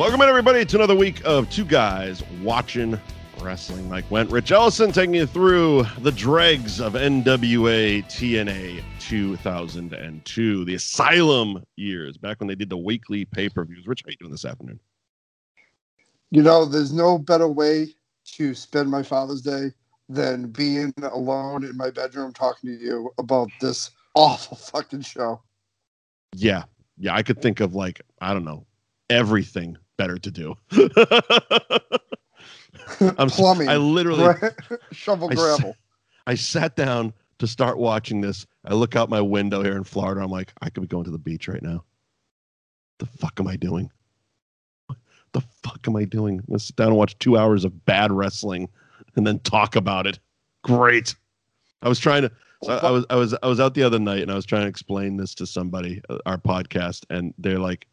Welcome in, everybody, to another week of Two Guys Watching Wrestling. Mike Went, Rich Ellison taking you through the dregs of NWA TNA 2002, the Asylum years, back when they did the weekly pay per views. Rich, how you doing this afternoon? You know, there's no better way to spend my Father's Day than being alone in my bedroom talking to you about this awful fucking show. Yeah. Yeah. I could think of, like, I don't know, everything better to do. I'm Plumbing. I literally shovel I gravel. I sat down to start watching this. I look out my window here in Florida. I'm like, I could be going to the beach right now. The fuck am I doing? The fuck am I doing? Let's sit down and watch two hours of bad wrestling and then talk about it. Great. I was trying to. So I was I was I was out the other night and I was trying to explain this to somebody, uh, our podcast, and they're like,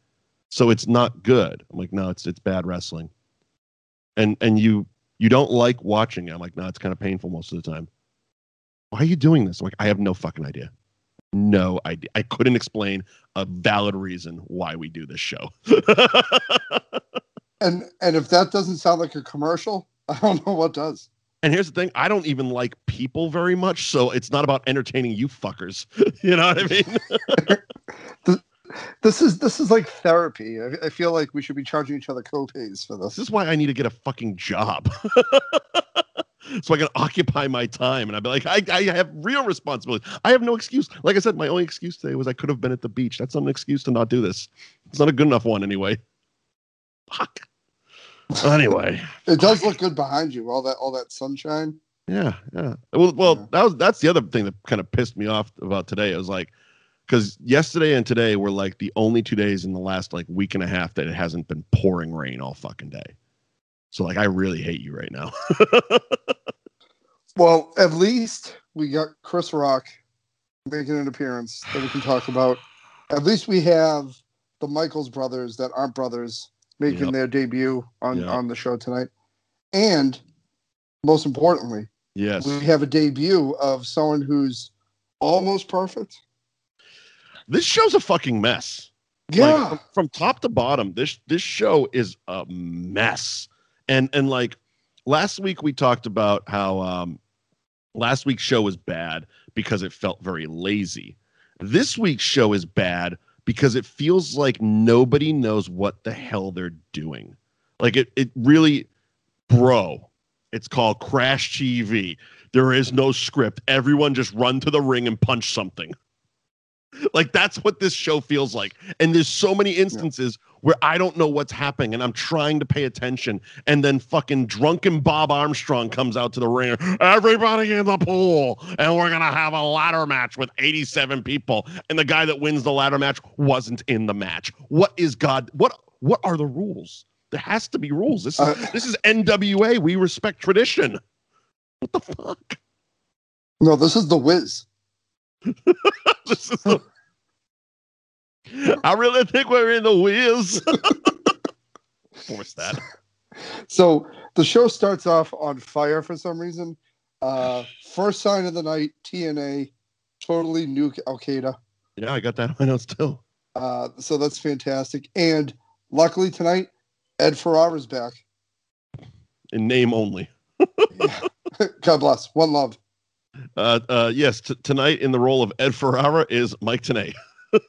"So it's not good." I'm like, "No, it's it's bad wrestling." And and you you don't like watching it. I'm like, "No, it's kind of painful most of the time." Why are you doing this? I'm like, I have no fucking idea. No idea. I couldn't explain a valid reason why we do this show. and and if that doesn't sound like a commercial, I don't know what does. And here's the thing: I don't even like people very much, so it's not about entertaining you fuckers. you know what I mean? This is this is like therapy. I, I feel like we should be charging each other copays for this. this is why I need to get a fucking job, so I can occupy my time. And I'd be like, I, I have real responsibility. I have no excuse. Like I said, my only excuse today was I could have been at the beach. That's not an excuse to not do this. It's not a good enough one anyway. Fuck. Anyway. It does look good behind you. All that all that sunshine. Yeah, yeah. Well, well, Yeah. that was that's the other thing that kind of pissed me off about today. It was like because yesterday and today were like the only two days in the last like week and a half that it hasn't been pouring rain all fucking day. So like, I really hate you right now. Well, at least we got Chris Rock making an appearance that we can talk about. At least we have the Michaels brothers that aren't brothers making Yep. their debut on, Yep. on the show tonight. And most importantly, yes. we have a debut of someone who's almost perfect. This show's a fucking mess. Yeah. Like, from, from top to bottom, this this show is a mess. And and like last week we talked about how um last week's show was bad because it felt very lazy. This week's show is bad because it feels like nobody knows what the hell they're doing. Like it it really bro, it's called Crash TV. There is no script. Everyone just run to the ring and punch something. Like that's what this show feels like. And there's so many instances where I don't know what's happening and I'm trying to pay attention. And then fucking drunken Bob Armstrong comes out to the ring. Everybody in the pool. And we're going to have a ladder match with 87 people. And the guy that wins the ladder match wasn't in the match. What is God? What what are the rules? There has to be rules. This is Uh, this is NWA. We respect tradition. What the fuck? no, this is the Wiz. This is the- I really think we're in the whiz. Force that. So the show starts off on fire for some reason. Uh, first sign of the night, TNA totally nuke Al Qaeda. Yeah, I got that on my notes too. Uh, so that's fantastic. And luckily tonight, Ed Ferrara's back. In name only. God bless. One love. Uh, uh, yes, t- tonight in the role of Ed Ferrara is Mike Tenay.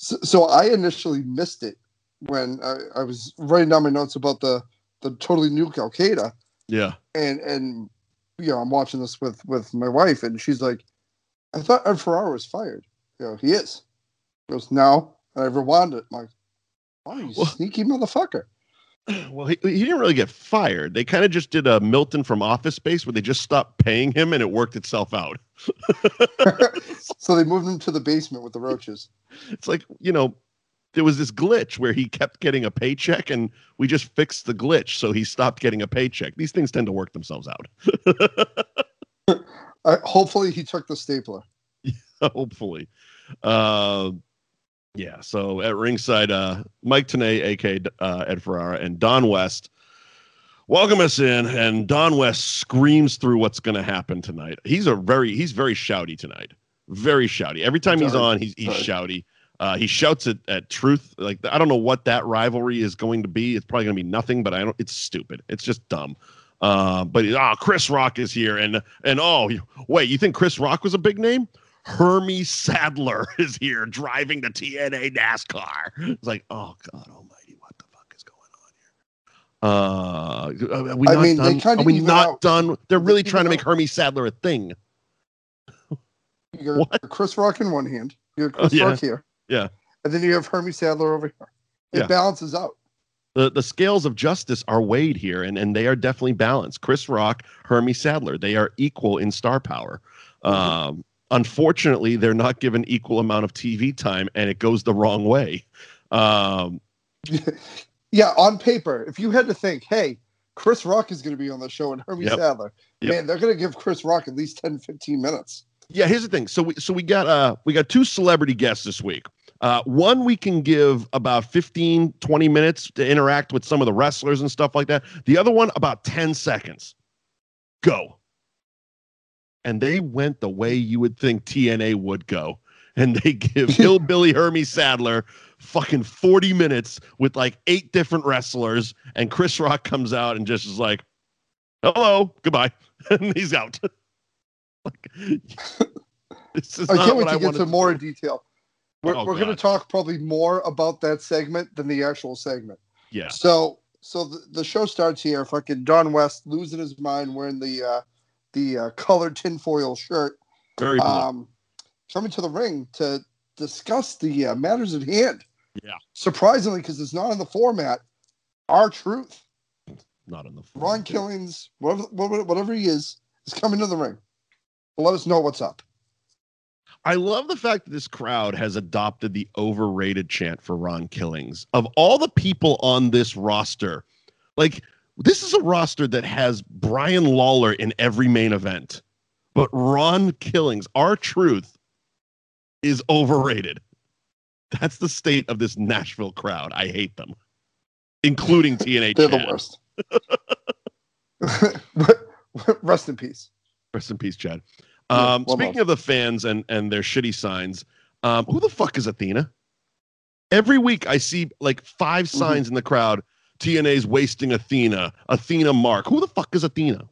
So, so I initially missed it when I, I was writing down my notes about the the totally new Al Qaeda, Yeah. and and you know I'm watching this with with my wife, and she's like, "I thought Ed Ferrara was fired." You know, he is. He goes, "No," and I rewound it. I'm like, "Oh, you Well- sneaky motherfucker!" Well, he, he didn't really get fired. They kind of just did a Milton from Office Space where they just stopped paying him and it worked itself out. so they moved him to the basement with the roaches. It's like, you know, there was this glitch where he kept getting a paycheck and we just fixed the glitch. So he stopped getting a paycheck. These things tend to work themselves out. Uh, hopefully, he took the stapler. hopefully. Uh, yeah. So at ringside, uh, Mike Tenay, aka uh, Ed Ferrara, and Don West welcome us in, and Don West screams through what's going to happen tonight. He's a very he's very shouty tonight. Very shouty. Every time he's on, he's he's shouty. Uh, he shouts at, at Truth. Like I don't know what that rivalry is going to be. It's probably going to be nothing. But I don't. It's stupid. It's just dumb. Uh, but ah, oh, Chris Rock is here, and and oh wait, you think Chris Rock was a big name? Hermie Sadler is here driving the TNA NASCAR. It's like, oh God Almighty, what the fuck is going on here? Uh, are we I not mean, done? Are we not out- done? They're really trying to make out- Hermie Sadler a thing. You got? Chris Rock in one hand. You got Oh, Chris yeah. Rock here. Yeah. And then you have Hermie Sadler over here. It Yeah. balances out. the the scales of justice are weighed here, and and they are definitely balanced. Chris Rock, Hermie Sadler, they are equal in star power. Um, unfortunately, they're not given equal amount of TV time, and it goes the wrong way. Um, Yeah, on paper, if you had to think, hey, Chris Rock is going to be on the show and Hermie Yep. Sadler, Yep. man, they're going to give Chris Rock at least 10, 15 minutes. yeah, here's the thing. So we so we got uh we got two celebrity guests this week. Uh, one we can give about 15, 20 minutes to interact with some of the wrestlers and stuff like that. The other one about 10 seconds. Go. And they went the way you would think TNA would go. And they give Hillbilly Hermie Sadler fucking 40 minutes with like eight different wrestlers. And Chris Rock comes out and just is like, hello, goodbye. and he's out. like, this is I can't wait to I get to more detail. We're, Oh, we're going to talk probably more about that segment than the actual segment. Yeah. So, so the, the show starts here. Fucking Don West losing his mind, wearing the uh, the uh, colored tinfoil shirt, Very blue. um, coming to the ring to discuss the uh, matters at hand. Yeah. Surprisingly, because it's not in the format, R-Truth. not in the Ron Killings, whatever whatever he is, is coming to the ring. Let us know what's up. I love the fact that this crowd has adopted the overrated chant for Ron Killings. Of all the people on this roster, like this is a roster that has Brian Lawler in every main event, but Ron Killings, R-Truth, is overrated. That's the state of this Nashville crowd. I hate them, including TNA. They're Chad. the worst. Rest in peace. Rest in peace, Chad. Um, well speaking done. of the fans and and their shitty signs, um, who the fuck is Athena? Every week I see like 5 Mm-hmm. signs in the crowd. TNA's wasting Athena. Athena Mark. Who the fuck is Athena?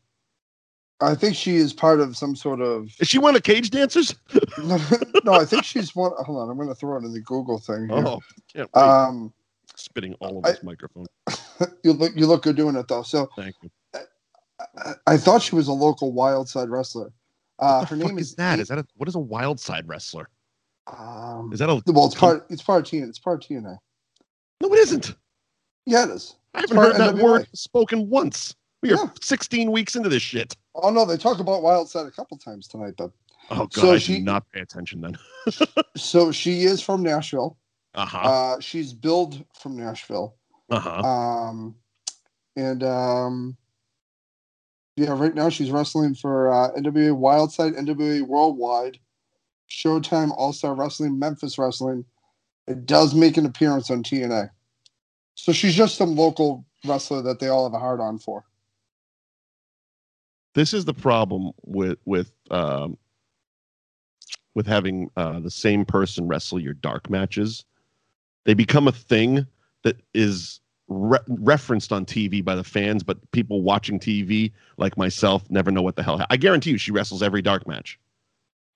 I think she is part of some sort of. Is she one of Cage Dancers? No, no I think she's one. Hold on, I'm going to throw it in the Google thing. Here. Oh, can't wait. Um, Spitting all I- over this microphone. you look, you look good doing it though. So Thank you. I, I thought she was a local wild side wrestler. Uh, What her name is is that? Is that a what is a wild side wrestler? Um, Is that a well, it's part. It's part of TNA. It's part of TNA. no? It isn't. Yeah, it is. I haven't heard that NWA. word spoken once. We are Yeah. 16 weeks into this shit. Oh no, they talk about wild side a couple times tonight, but Oh god, So I she- did not pay attention then. so she is from Nashville. Uh huh. Uh, she's billed from Nashville. Uh huh. Um, and um, yeah, right now she's wrestling for uh, NWA Wildside, NWA Worldwide, Showtime All Star Wrestling, Memphis Wrestling. It does make an appearance on TNA. So she's just some local wrestler that they all have a hard on for. this is the problem with with um, with having uh, the same person wrestle your dark matches. They become a thing that is re- referenced on TV by the fans, but people watching TV like myself never know what the hell. I guarantee you, she wrestles every dark match.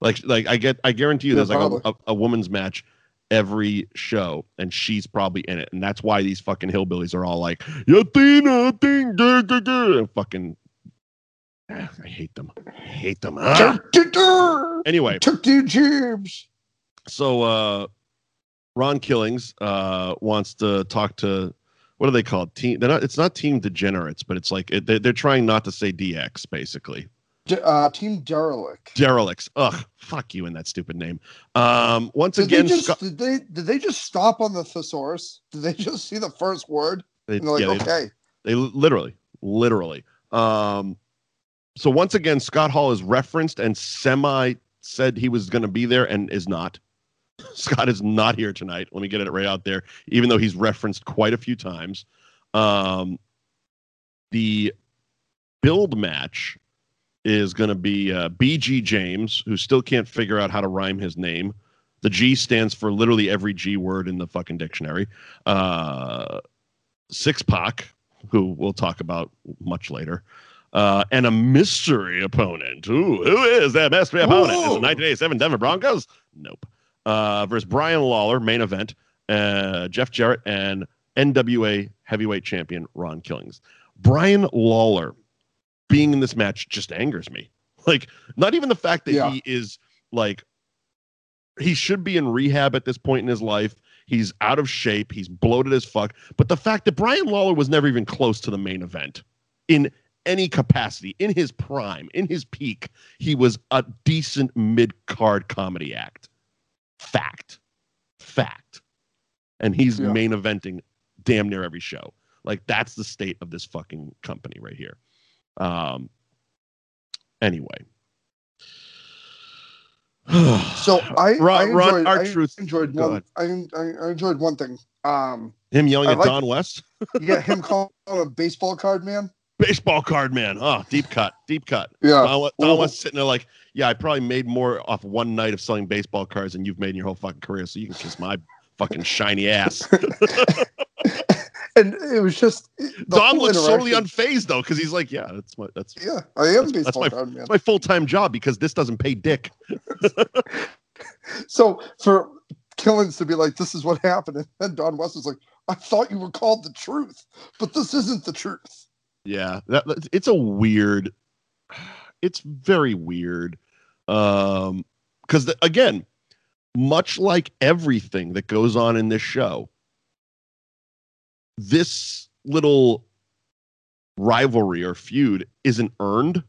Like, like I get, I guarantee you, Yeah, there's like a, a, a woman's match every show, and she's probably in it, and that's why these fucking hillbillies are all like, "Athena, ding, ding, ding, ding," fucking. I hate them. I hate them. Ah! Anyway, Took two jibs. so uh Ron Killings uh wants to talk to what are they called? Team they're not it's not team degenerates, but it's like it, they're, they're trying not to say DX basically. De- uh, Team Derelict. Derelicts. Ugh, fuck you in that stupid name. Um once Did again they just did they did they just stop on the thesaurus? Did they just see the first word they, and they're like, yeah, they- okay, They literally, literally. Um, so once again, Scott Hall is referenced and semi said he was going to be there and is not. Scott is not here tonight. Let me get it right out there, even though he's referenced quite a few times. Um, the build match is going to be uh, BG James, who still can't figure out how to rhyme his name, The G stands for literally every G word in the fucking dictionary. Uh, X Pac, who we'll talk about much later. Uh, and a mystery opponent. Ooh, who is that mystery opponent? Is it 1987 Denver Broncos? Nope. Uh, versus Brian Lawler, main event. Uh, Jeff Jarrett and NWA heavyweight champion Ron Killings. Brian Lawler being in this match just angers me. Like, not even the fact that Yeah. he is like, he should be in rehab at this point in his life. He's out of shape. He's bloated as fuck. But the fact that Brian Lawler was never even close to the main event in any capacity, in his prime, in his peak, he was a decent mid card comedy act. Fact. Fact. And he's Yeah. main eventing damn near every show. Like that's the state of this fucking company right here. Um anyway. So I, Ron- I Ron, enjoyed, our I truth- enjoyed one. I, I, enjoyed one thing. Um, him yelling I at Don West. you get him calling a baseball card man. Baseball card man. Oh, deep cut. Deep cut. Yeah. Don, West- Don West sitting there like, yeah, I probably made more off one night of selling baseball cards than you've made in your whole fucking career. So you can kiss my fucking shiny ass. and it was just Don looks totally unfazed though, because he's like, yeah, that's my that's Yeah, I am That's- that's my- my full time job because this doesn't pay dick. So for Killings to be like, "This is what happened," and then Don West is like, "I thought you were called the truth, but this isn't the truth." Yeah, that, that- it's a weird. It's very weird, um, because again, much like everything that goes on in this show, this little rivalry or feud isn't earned.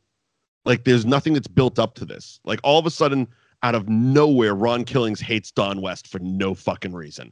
Like, there's nothing that's built up to this. Like, all of a sudden, out of nowhere, Ron Killings hates Don West for no fucking reason.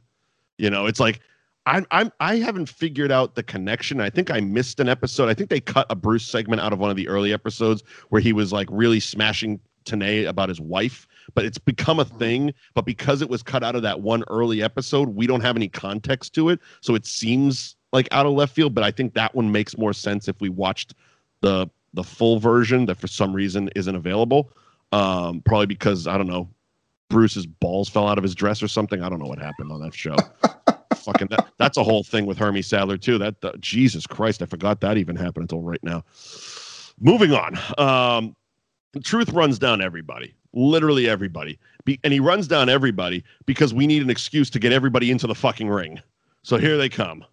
You know, it's like I'm I'm I haven't figured out the connection. I think I missed an episode. I think they cut a Bruce segment out of one of the early episodes where he was like really smashing Tenay about his wife, but it's become a thing. But because it was cut out of that one early episode, we don't have any context to it. So it seems like out of left field, but I think that one makes more sense if we watched the the full version that for some reason isn't available. Um, probably because I don't know, Bruce's balls fell out of his dress or something. I don't know what happened on that show. Fucking that, that's a whole thing with Hermie Sadler too. That uh, Jesus Christ, I forgot that even happened until right now. Moving on. Um, truth runs down everybody, literally everybody, Be, and he runs down everybody because we need an excuse to get everybody into the fucking ring. So here they come.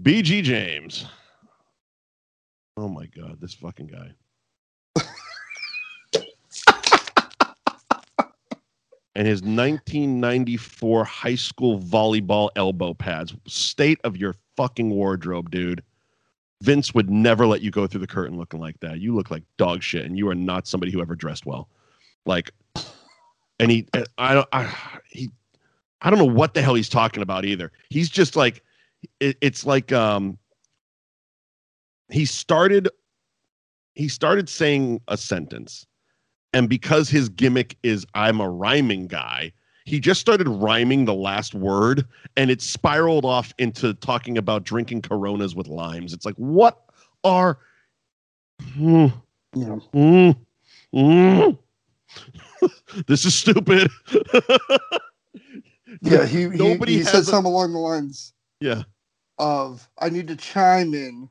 BG James. Oh my God, this fucking guy. and his 1994 high school volleyball elbow pads. State of your fucking wardrobe, dude. Vince would never let you go through the curtain looking like that. You look like dog shit, and you are not somebody who ever dressed well. Like, and he, I don't, I, he, I don't know what the hell he's talking about either. He's just like, it, it's like, um, he started, he started saying a sentence, and because his gimmick is I'm a rhyming guy, he just started rhyming the last word and it spiraled off into talking about drinking coronas with limes. It's like, what are Yeah. mm, mm. this is stupid. Yeah, he he, Nobody he has said a- something along the lines yeah. of "I need to chime in,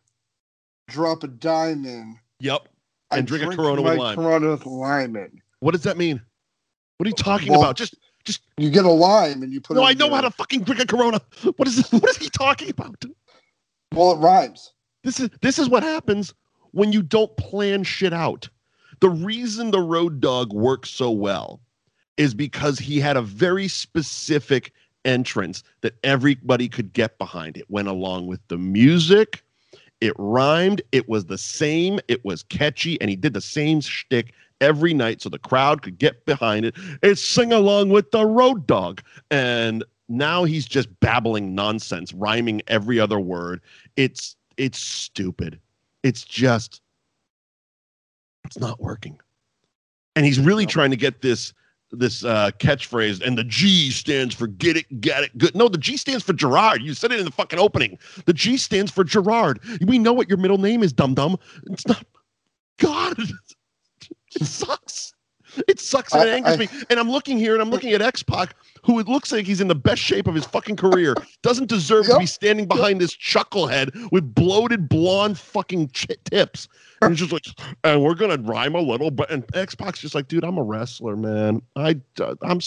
drop a dime in, Yep. I And drink a Corona with lime." Corona with lime in." What does that mean? What are you talking Well, about? Just You get a lime and you put. no, I know your- how to fucking drink a Corona. What is this? What is he talking about? Well, it rhymes. This is this is what happens when you don't plan shit out. The reason the road dog works so well is because he had a very specific entrance that everybody could get behind. It went along with the music. It rhymed. It was the same. It was catchy, and he did the same shtick every night, so the crowd could get behind it and sing along with the road dog. And now he's just babbling nonsense, rhyming every other word. It's it's stupid. It's just it's not working. And he's really trying to get this this uh catchphrase and the G stands for get it, get it, good. No, the G stands for Gerard. You said it in the fucking opening. The G stands for Gerard. We know what your middle name is, dum dum. It's not God. It sucks. It sucks and it angers I- me. And I'm looking here and I'm looking at X Pac, who it looks like he's in the best shape of his fucking career, doesn't deserve to be standing behind this chucklehead with bloated blonde fucking ch- tips. And he's just like, and we're gonna rhyme a little, but and X Pac's just like, dude, I'm a wrestler, man. I, I'm,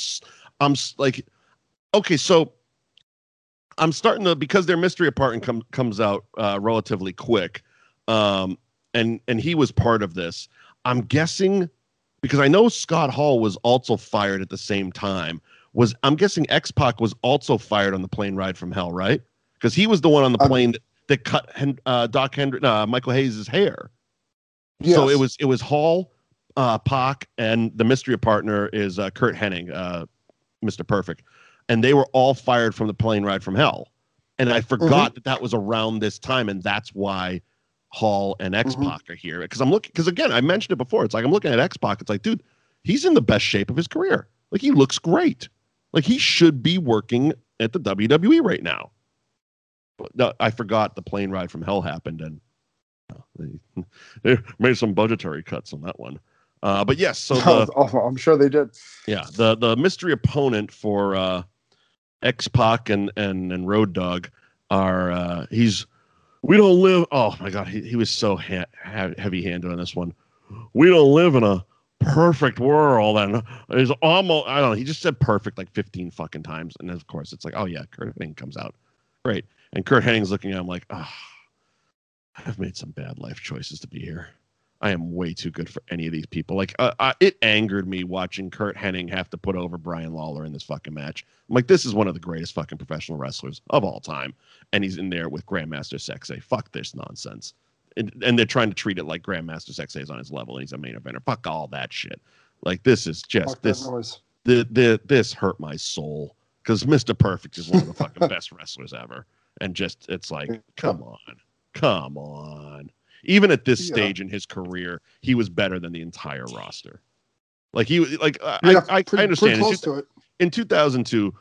I'm like, okay, so I'm starting to because their mystery apartment come, comes out uh, relatively quick, um, and and he was part of this. I'm guessing because I know Scott Hall was also fired at the same time. Was I'm guessing X Pac was also fired on the plane ride from hell, right? Because he was the one on the Um, plane that, that cut uh, Doc Hendry, uh, Michael Hayes' hair. Yes. So it was it was Hall, uh, Pac, and the mystery partner is uh, Kurt Hennig, uh, Mr. Perfect, and they were all fired from the plane ride from hell. And I forgot that that was around this time, and that's why Hall and X Pac are here. Because I'm looking, because again, I mentioned it before. It's like I'm looking at X Pac. It's like, dude, he's in the best shape of his career. Like he looks great. Like he should be working at the WWE right now. But no, I forgot the plane ride from hell happened, and uh, they, they made some budgetary cuts on that one. Uh, but yes, so the Oh, I'm sure they did. yeah the the mystery opponent for uh, X Pac and and and Road Dog are uh, he's we don't live. Oh my god, he he was so ha- heavy handed on this one. We don't live in a perfect world, and it's almost I don't know. He just said perfect like fifteen fucking times, and of course it's like oh yeah, Kurt Hennig comes out great, and Kurt Hennig's looking at him like ah. I've made some bad life choices to be here. I am way too good for any of these people. Like, uh, uh, it angered me watching Kurt Hennig have to put over Brian Lawler in this fucking match. I'm like, this is one of the greatest fucking professional wrestlers of all time, and he's in there with Grandmaster Sexay. Fuck this nonsense. And, and they're trying to treat it like Grandmaster Sexay is on his level and he's a main eventer. Fuck all that shit. Like, this is just Fuck this. The, the this hurt my soul because Mr. Perfect is one of the fucking best wrestlers ever, and just it's like, come on, come on. Even at this Yeah. stage in his career, he was better than the entire roster. Like he like I, Yeah, I, I pretty, understand Pretty in, two- to it. in 2002,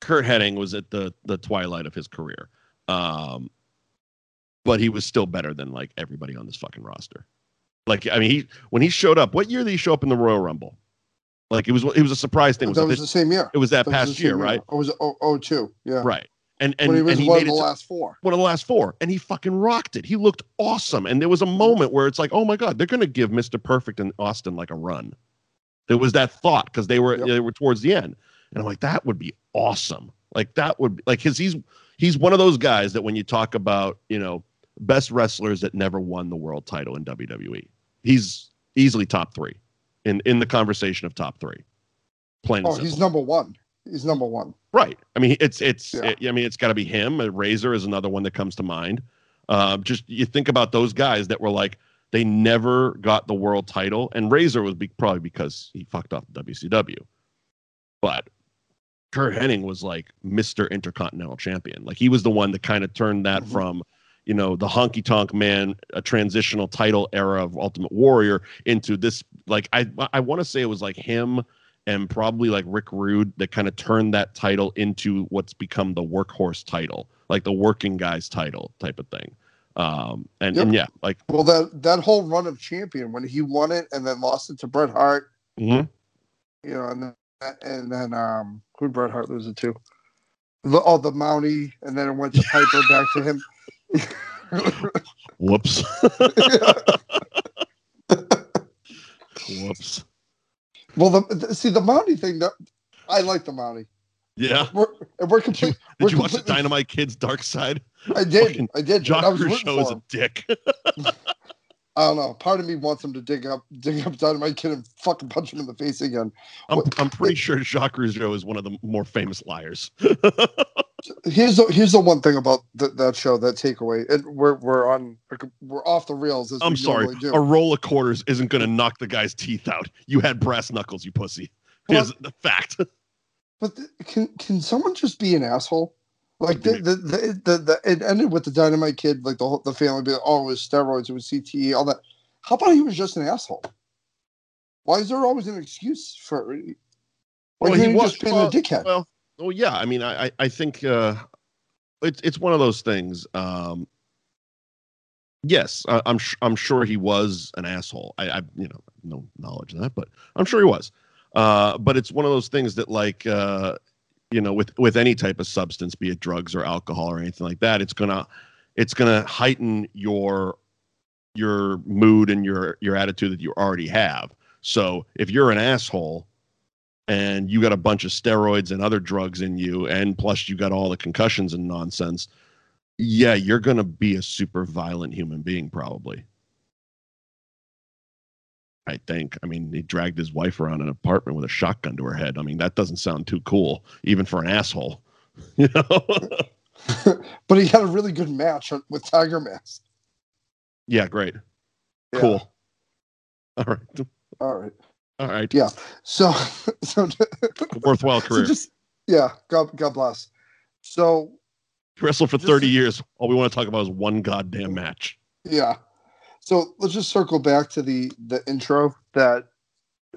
Kurt Hennig was at the the twilight of his career, um, but he was still better than like everybody on this fucking roster. Like I mean, he when he showed up, what year did he show up in the Royal Rumble? Like it was it was a surprise thing. Was that was this- the same year. it was that, That past the year, same right? Was it oh, oh, two? Yeah. Right. And and, when he was and he one of the to- last four. one of the last four, and he fucking rocked it. He looked awesome, and there was a moment where it's like, oh my god, they're gonna give Mister Perfect and Austin like a run. There was that thought because they were Yep. they were towards the end, and I'm like, that would be awesome. Like that would be like because he's he's one of those guys that when you talk about you know best wrestlers that never won the world title in WWE, he's easily top three in in the conversation of top three. Plain Oh, he's number one. He's number one. Right. I mean, it's it's. Yeah. it- I mean, it's got to be him. Razor is another one that comes to mind. Uh, just you think about those guys that were like they never got the world title, and Razor was be, probably because he fucked up WCW. But Kurt Hennig was like Mister Intercontinental Champion. Like he was the one that kind of turned that Mhm. from you know the honky tonk man, a transitional title era of Ultimate Warrior into this. Like I I want to say it was like him and probably like Rick Rude that kind of turned that title into what's become the workhorse title, like the working guys title type of thing. Um, and, Yep. and yeah, like Well, that that whole run of champion when he won it and then lost it to Bret Hart, mhm. you know, and then and then um, who did Bret Hart lose it to? The, oh, the Mountie, and then it went to Piper back to him. whoops, whoops. Well, the, the see the Mountie thing. That, I like the Mountie. Yeah. We're, and we're Did you, complete. did you watch the Dynamite Kids Dark Side? I did. fucking I did. Jock and I was Show is a dick. I don't know. Part of me wants him to dig up, dig up Dynamite Kid and fucking punch him in the face again. I'm, What- I'm pretty sure Jacques Rougeau is one of the more famous liars. Here's the here's the one thing about th- that show, that takeaway. And we're we're on we're off the rails as I'm sorry. A roll of quarters isn't going to knock the guy's teeth out. You had brass knuckles, you pussy. Here's the fact. But th- can can someone just be an asshole? Like the the, the, the, the it ended with the Dynamite Kid, like the whole the family being, oh, it was steroids, it was CTE, all that. How about he was just an asshole? Why is there always an excuse for? Why Well, he he was- just being well, a dickhead? Well, well, yeah. I mean, I, I- think uh, it's it's one of those things. Um, Yes, I, I'm sh- I'm sure he was an asshole. I, I you know no knowledge of that, but I'm sure he was. Uh, but it's one of those things that like uh, you know with with any type of substance, be it drugs or alcohol or anything like that, it's gonna it's gonna heighten your your mood and your your attitude that you already have. So if you're an asshole and you got a bunch of steroids and other drugs in you, and plus you got all the concussions and nonsense, yeah, you're gonna be a super violent human being, probably. I think. I mean, he dragged his wife around an apartment with a shotgun to her head. I mean, that doesn't sound too cool, even for an asshole. You know? but he had a really good match with Tiger Mask. yeah, great. Yeah. Cool. All right. All right. All right. Yeah. So, so, Worthwhile so career. just yeah. God, God bless. So Wrestled for just- 30 years. All we want to talk about is one goddamn match. yeah. So let's just circle back to the the intro that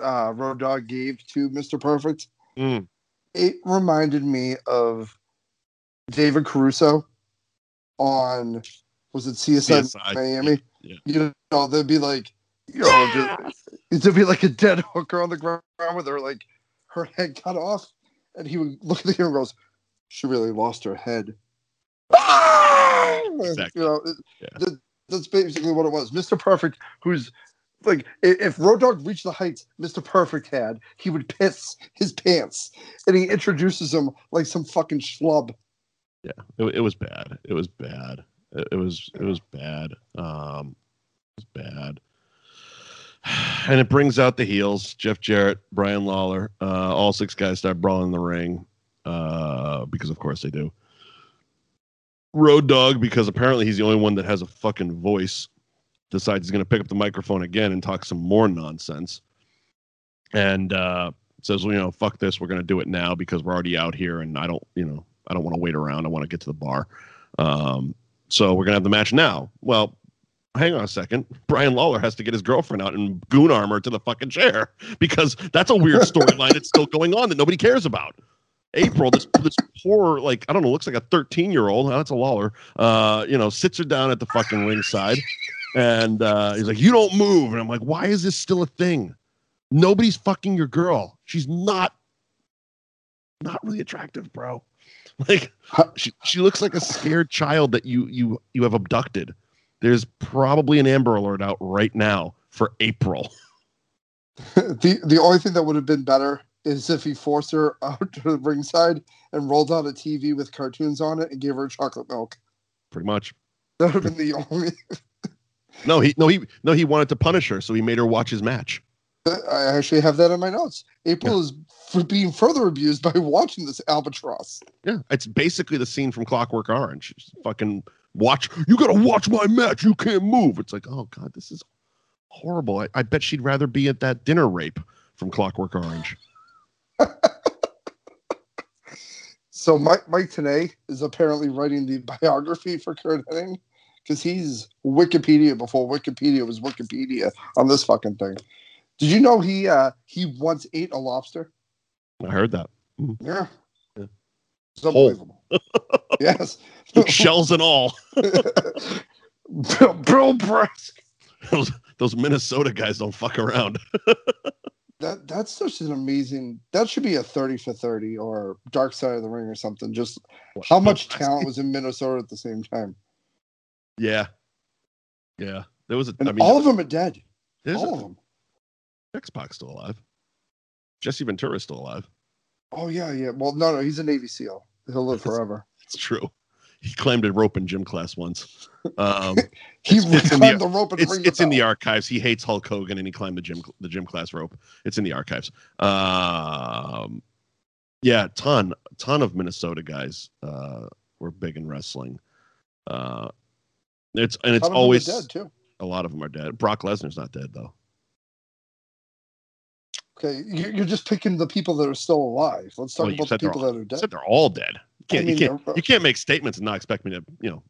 uh, Road Dog gave to Mr. Perfect. Mm. It reminded me of David Caruso on was it CSI, CSI. Miami? Yeah. You know, they'd be like, you know, there'd- there'd be like a dead hooker on the ground with her like her head cut off, and he would look at the camera and goes, "She really lost her head." Exactly. You know, Yeah. that- that's basically what it was. Mr. Perfect, who's like, if Road Dogg reached the heights Mr. Perfect had, he would piss his pants, and he introduces him like some fucking schlub. Yeah, it, it was bad. It was bad. It, it was it was bad. Um, it was bad. And it brings out the heels: Jeff Jarrett, Brian Lawler. Uh, all six guys start brawling in the ring uh, because, of course, they do. Road Dog, because apparently he's the only one that has a fucking voice, decides he's going to pick up the microphone again and talk some more nonsense. And uh, says, well, you know, fuck this. We're going to do it now because we're already out here and I don't, you know, I don't want to wait around. I want to get to the bar. Um, so we're going to have the match now. Well, hang on a second. Brian Lawler has to get his girlfriend out in goon armor to the fucking chair because that's a weird storyline that's still going on that nobody cares about. April, this this poor, like, I don't know, looks like a 13 year old. That's a Lawler. Uh, you know, sits her down at the fucking ringside and uh, he's like, You don't move. And I'm like, Why is this still a thing? Nobody's fucking your girl. She's not not really attractive, bro. Like she, she looks like a scared child that you you you have abducted. There's probably an Amber Alert out right now for April. the the only thing that would have been better is if he forced her out to the ringside and rolled out a TV with cartoons on it and gave her chocolate milk. Pretty much. That would have been the only. No, he no he no he wanted to punish her, so he made her watch his match. Uh, I actually have that in my notes. April is for being further abused by watching this albatross. Yeah, it's basically the scene from Clockwork Orange. Just fucking watch. You gotta watch my match. You can't move. It's like, oh god, this is horrible. I, I bet she'd rather be at that dinner rape from Clockwork Orange. So Mike Mike Tenay is apparently writing the biography for Kurt Hennig because he's Wikipedia before Wikipedia was Wikipedia on this fucking thing. Did you know he uh he once ate a lobster? I heard that. Yeah. Yeah. It's unbelievable. yes. Shells and all. Bill, Bill Brask. Those those Minnesota guys don't fuck around. That that's such an amazing. That should be a thirty for thirty or Dark Side of the Ring or something. Just how much talent was in Minnesota at the same time, Yeah. Yeah. There was a and I mean all of them are dead. All a, of them. X-Pac still alive. Jesse Ventura's still alive. Oh yeah, yeah. Well, no, no, he's a Navy SEAL. He'll live forever. It's true. He climbed a rope in gym class once. Um, He It's- it's in climbed the- the, rope and it's it's in the archives. He hates Hulk Hogan and he climbed the gym the gym class rope. It's in the archives. Um, yeah, ton ton of Minnesota guys uh, were big in wrestling. Uh, it's and it's Some of them are always dead too. a lot of them are dead. Brock Lesnar's not dead though. Okay, you- you're just picking the people that are still alive. Let's talk Well, about the people all- that are dead. said they're all dead. You can't I mean, you can't they're- you can't make statements and not expect me to you know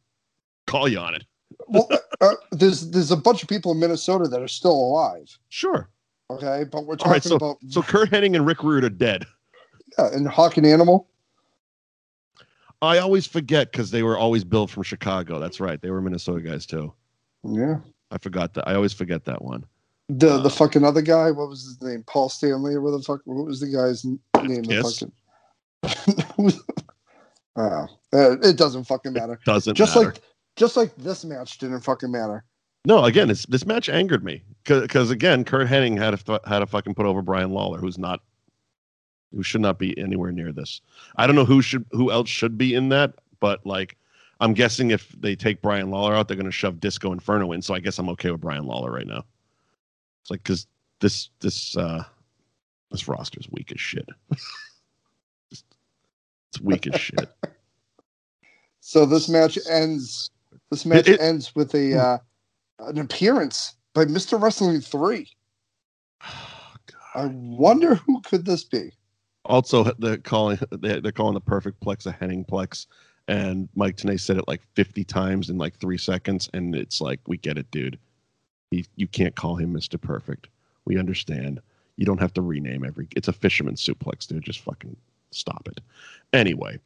call you on it. well, uh, there's there's a bunch of people in Minnesota that are still alive. Sure. Okay, but we're talking right, so about so Kurt Hennig and Rick Rude are dead. yeah, and Hawk and Animal. I always forget because they were always billed from Chicago. That's right. They were Minnesota guys too. Yeah. I forgot that. I always forget that one. The the Uh, fucking other guy, what was his name? Paul Stanley or what the fuck? What was the guy's name? The fucking. oh, uh, it doesn't fucking matter. Doesn't Just matter. like just like this match didn't fucking matter. no, again, it's, this match angered me because again, Kurt Hennig had to had to fucking put over Brian Lawler, who's not, who should not be anywhere near this. I don't know who should who else should be in that, but like, I'm guessing if they take Brian Lawler out, they're going to shove Disco Inferno in. So I guess I'm okay with Brian Lawler right now. It's like because this this uh this roster's weak as shit. It's weak as shit. So this match ends. This match it- ends with a uh, an appearance by Mr. Wrestling Three. Oh, God. I wonder who could this be. Also, they're calling they're they're calling the perfect plex a Hennig plex, and Mike Tenay said it like 50 times in like three seconds, and it's like we get it, dude. He, you can't call him Mister Perfect. We understand. You don't have to rename every. It's a fisherman suplex, dude. Just fucking stop it. Anyway,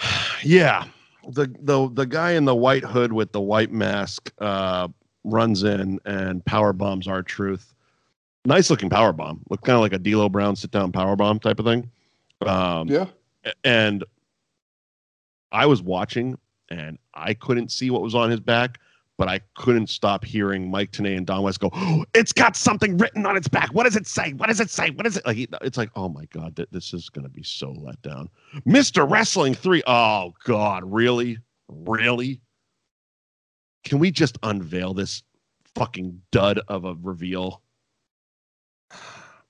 yeah, the the the guy in the white hood with the white mask uh, runs in and power bombs R-Truth nice looking power bomb. Look kind of like a D'Lo Brown sit down power bomb type of thing. Um, Yeah. And I was watching, and I couldn't see what was on his back, but I couldn't stop hearing Mike Tenay and Don West go, oh, "It's got something written on its back. What does it say? What does it say? What is it?" Like it's like, "Oh my god, th- this is gonna be so let down." Mister Wrestling Three. Oh God, really, really? Can we just unveil this fucking dud of a reveal?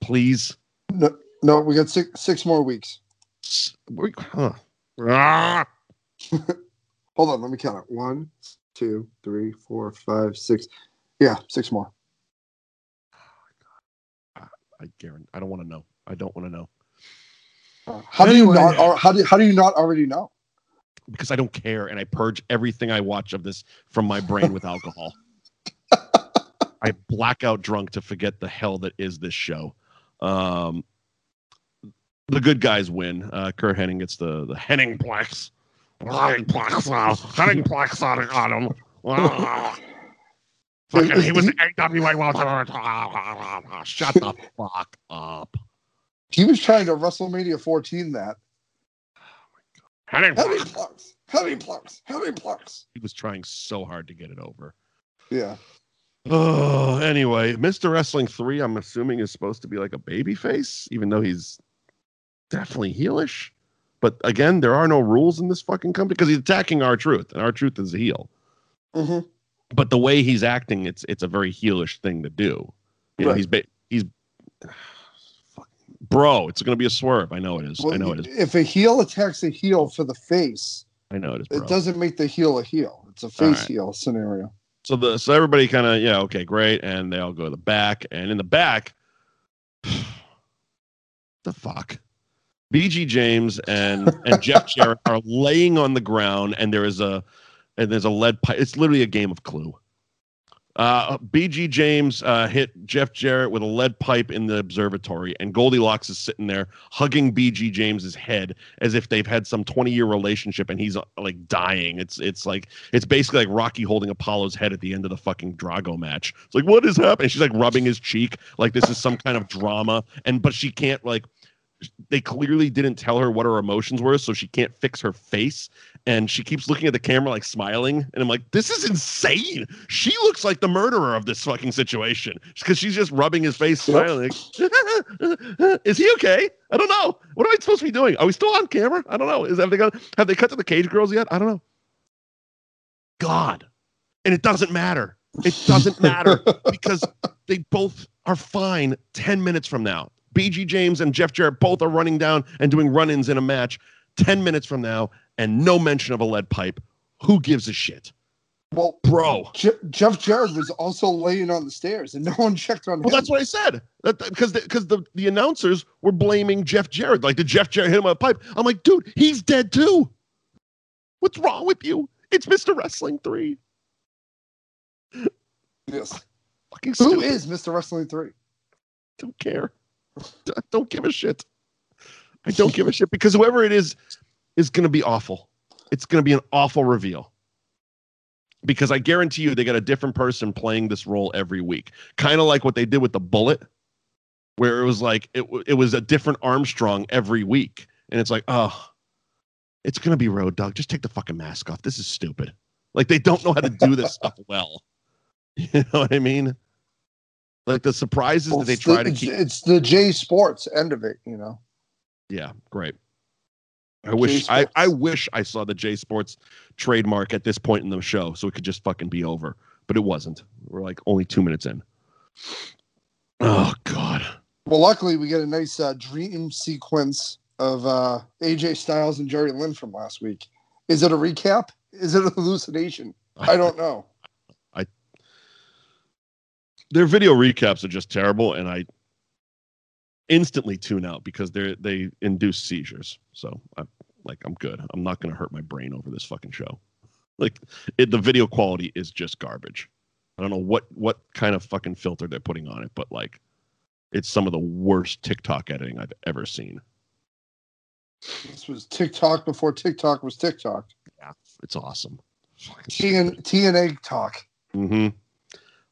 Please. No, no, we got six six more weeks. We- huh. Ah! Hold on, let me count it. One, two, three, four, five, six. Yeah, six more. I guarantee. I don't want to know. I don't want to know How do you not? Or how do how do you not already know? because I don't care, and I purge everything I watch of this from my brain with alcohol. I blackout drunk to forget the hell that is this show. Um, the good guys win. Uh, Kurt Hennig gets the the Hennig Plex. Hennig Plex. uh, Hennig Plex on on him. Ah. Fucking, he was AWA World Shut the fuck up. He was trying to WrestleMania 14 that. Hennig Heavy Plex. plugs, heavy plugs, heavy plugs. He was trying so hard to get it over. Yeah. Oh, anyway, Mr. Wrestling 3, I'm assuming is supposed to be like a baby face, even though he's definitely heelish. But again, there are no rules in this fucking company because he's attacking R-Truth, and R-Truth is a heel. hmm But the way he's acting, it's it's a very heelish thing to do. You know, he's ba- he's bro. It's gonna be a swerve. I know it is. I know it is. If a heel attacks a heel for the face, I know it is. Bro. it doesn't make the heel a heel. It's a face right. heel scenario. So the so everybody kind of yeah okay great, and they all go to the back, and in the back, the fuck, BG James and and Jeff Jarrett are laying on the ground, and there is a and there's a lead pipe. It's literally a game of Clue. Uh, BG James uh, hit Jeff Jarrett with a lead pipe in the observatory, and Goldilocks is sitting there hugging BG James's head as if they've had some 20 year relationship, and he's uh, like dying. It's it's like it's basically like Rocky holding Apollo's head at the end of the fucking Drago match. It's like what is happening? She's like rubbing his cheek, like this is some kind of drama, and but she can't like. They clearly didn't tell her what her emotions were, so she can't fix her face, and she keeps looking at the camera like smiling. And I'm like, this is insane. She looks like the murderer of this fucking situation because she's just rubbing his face, smiling. is he okay? I don't know. What am I supposed to be doing? Are we still on camera? I don't know. Is have they got have they cut to the cage girls yet? I don't know. God. And it doesn't matter. It doesn't matter because they both are fine 10 minutes from now. BG James and Jeff Jarrett both are running down and doing run ins in a match 10 minutes from now, and no mention of a lead pipe. Who gives a shit? Well, Bro. Je- Jeff Jarrett was also laying on the stairs, and no one checked on Well, him. that's what I said. Because because the, the announcers were blaming Jeff Jarrett. Like, did Jeff Jarrett hit him with a pipe? I'm like, dude, he's dead too. What's wrong with you? It's Mr. Wrestling 3. yes. Fucking Who stupid. is Mr. Wrestling Three? don't care. D- Don't give a shit. I don't give a shit because whoever it is is going to be awful. It's going to be an awful reveal. because I guarantee you they got a different person playing this role every week. Kind of like what they did with the bullet, where it was like it it was a different Armstrong every week, and it's like, oh, it's gonna be Road Dog. Just take the fucking mask off. This is stupid. Like they don't know how to do this stuff well. You know what I mean? Like the surprises Well, that they try the, to keep. it's the J Sports end of it, you know. Yeah, great. I wish I, I wish I saw the J Sports trademark at this point in the show so it could just fucking be over. But it wasn't. We're like only two minutes in. Oh God. Well, luckily we get a nice uh, dream sequence of uh, AJ Styles and Jerry Lynn from last week. Is it a recap? Is it a hallucination? I don't know. Their video recaps are just terrible, and I instantly tune out because they they induce seizures. So I'm like I'm good. I'm not gonna hurt my brain over this fucking show. Like it, the video quality is just garbage. I don't know what what kind of fucking filter they're putting on it, but like it's some of the worst TikTok editing I've ever seen. This was TikTok before TikTok was TikTok. Yeah, it's awesome. TN, TNA talk. Mm-hmm.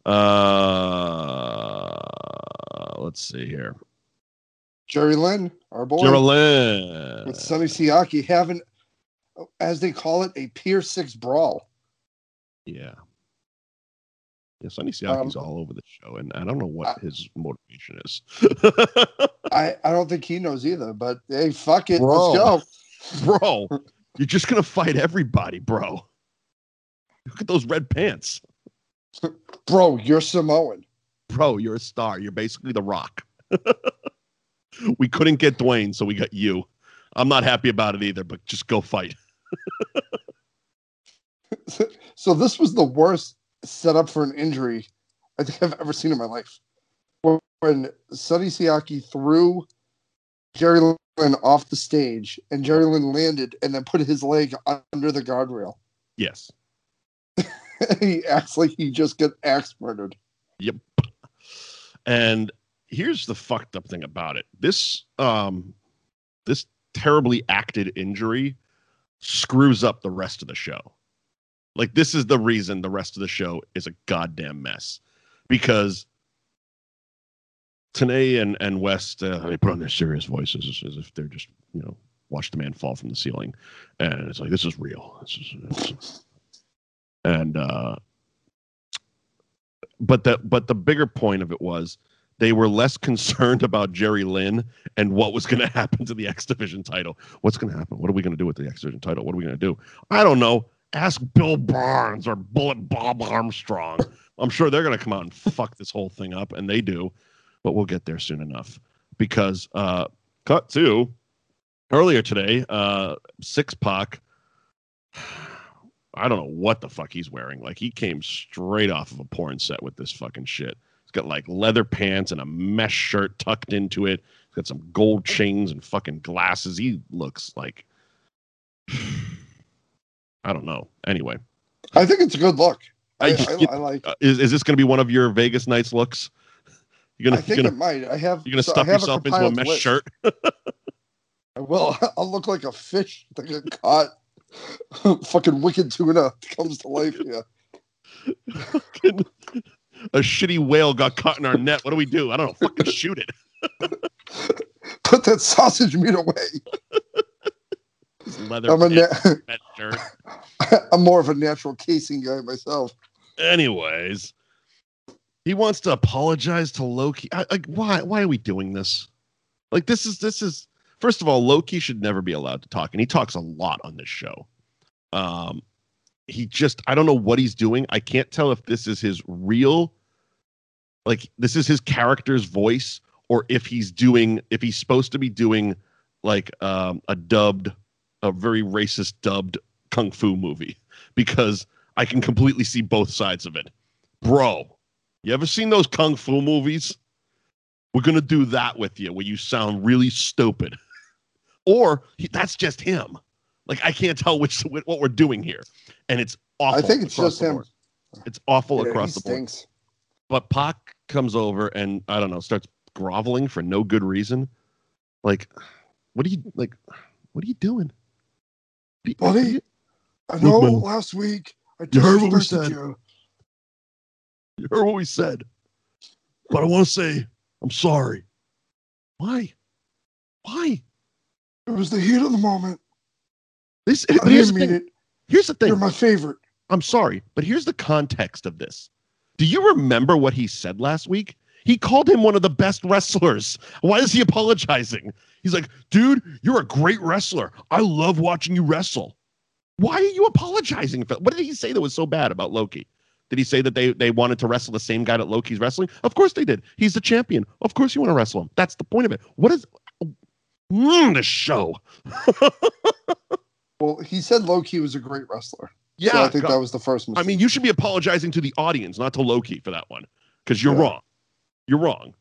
Uh, let's see here. Jerry Lynn, our boy, Jerry Lynn. with Sonny Siaki having, as they call it, a Pier 6 brawl. Yeah. Yeah, Sonny Siaki's Um, all over the show, and I don't know what I- his motivation is. I, I don't think he knows either, but hey, fuck it. Bro. Let's go. bro, you're just gonna fight everybody, bro. Look at those red pants, Bro, you're Samoan. bro. You're a star. You're basically the Rock. we couldn't get Dwayne, so we got you. I'm not happy about it either, but just go fight. so this was the worst setup for an injury I think I've ever seen in my life. When Sonny Siaki threw Jerry Lynn off the stage and Jerry Lynn landed and then put his leg under the guardrail. Yes. he acts like he just got axe murdered. Yep. And here's the fucked up thing about it. This um this terribly acted injury screws up the rest of the show. Like this is the reason the rest of the show is a goddamn mess. Because Tenay and, and West uh, they put on their serious voices as, as if they're just, you know, watch the man fall from the ceiling. And it's like this is real. This is, it's- and uh but the but the bigger point of it was they were less concerned about Jerry Lynn and what was going to happen to the X Division title. What's going to happen? What are we going to do with the X Division title? What are we going to do? I don't know. Ask Bill Behrens or Bullet Bob Armstrong. I'm sure they're going to come out and fuck this whole thing up, and they do. But we'll get there soon enough because uh, cut to earlier today, uh, X Pac. I don't know what the fuck he's wearing. Like he came straight off of a porn set with this fucking shit. He's got like leather pants and a mesh shirt tucked into it. He's got some gold chains and fucking glasses. He looks like I don't know. Anyway, I think it's a good look. I, I- I, I like. uh, is is this going to be one of your Vegas nights looks? You're gonna think you're it might. I have. you're gonna so stuff yourself into a mesh list. shirt. I will. I'll look like a fish that got caught. Fucking wicked tuna comes to life here. A shitty whale got caught in our net. What do we do? I don't know. Fucking shoot it. Put that sausage meat away. Leather I'm a na- I'm more of a natural casing guy myself. Anyways, he wants to apologize to Loki. I, like, why? Why are we doing this? Like, this is this is first of all, Loki should never be allowed to talk, and he talks a lot on this show. Um, he just I don't know what he's doing. I can't tell if this is his real, like, this is his character's voice, or if he's doing if he's supposed to be doing like um, a dubbed, a very racist dubbed kung fu movie because I can completely see both sides of it. Bro, you ever seen those kung fu movies? We're going to do that with you where you sound really stupid. or he, that's just him. Like I can't tell which what we're doing here. And it's awful. I think it's just him. board. It's awful Yeah, across he the board. stinks. But Pac comes over and I don't know, starts groveling for no good reason. Like what are you like what are you doing? Are you- Buddy, I know last week I You heard what we said. you. You heard what we said. But I want to say I'm sorry. Why? Why? It was the heat of the moment. This I here's didn't the mean thing. it. Here's the thing. You're my favorite. I'm sorry, but here's the context of this. Do you remember what he said last week? He called him one of the best wrestlers. Why is he apologizing? He's like, dude, you're a great wrestler. I love watching you wrestle. Why are you apologizing? For, what did he say that was so bad about Loki? Did he say that they, they wanted to wrestle the same guy that Loki's wrestling? Of course they did. He's the champion. Of course you want to wrestle him. That's the point of it. What is mm, the show? Well, he said Loki was a great wrestler. Yeah, so I think God. that was the first Mistake. I mean, you should be apologizing to the audience, not to Loki for that one, because you're Yeah. wrong. You're wrong.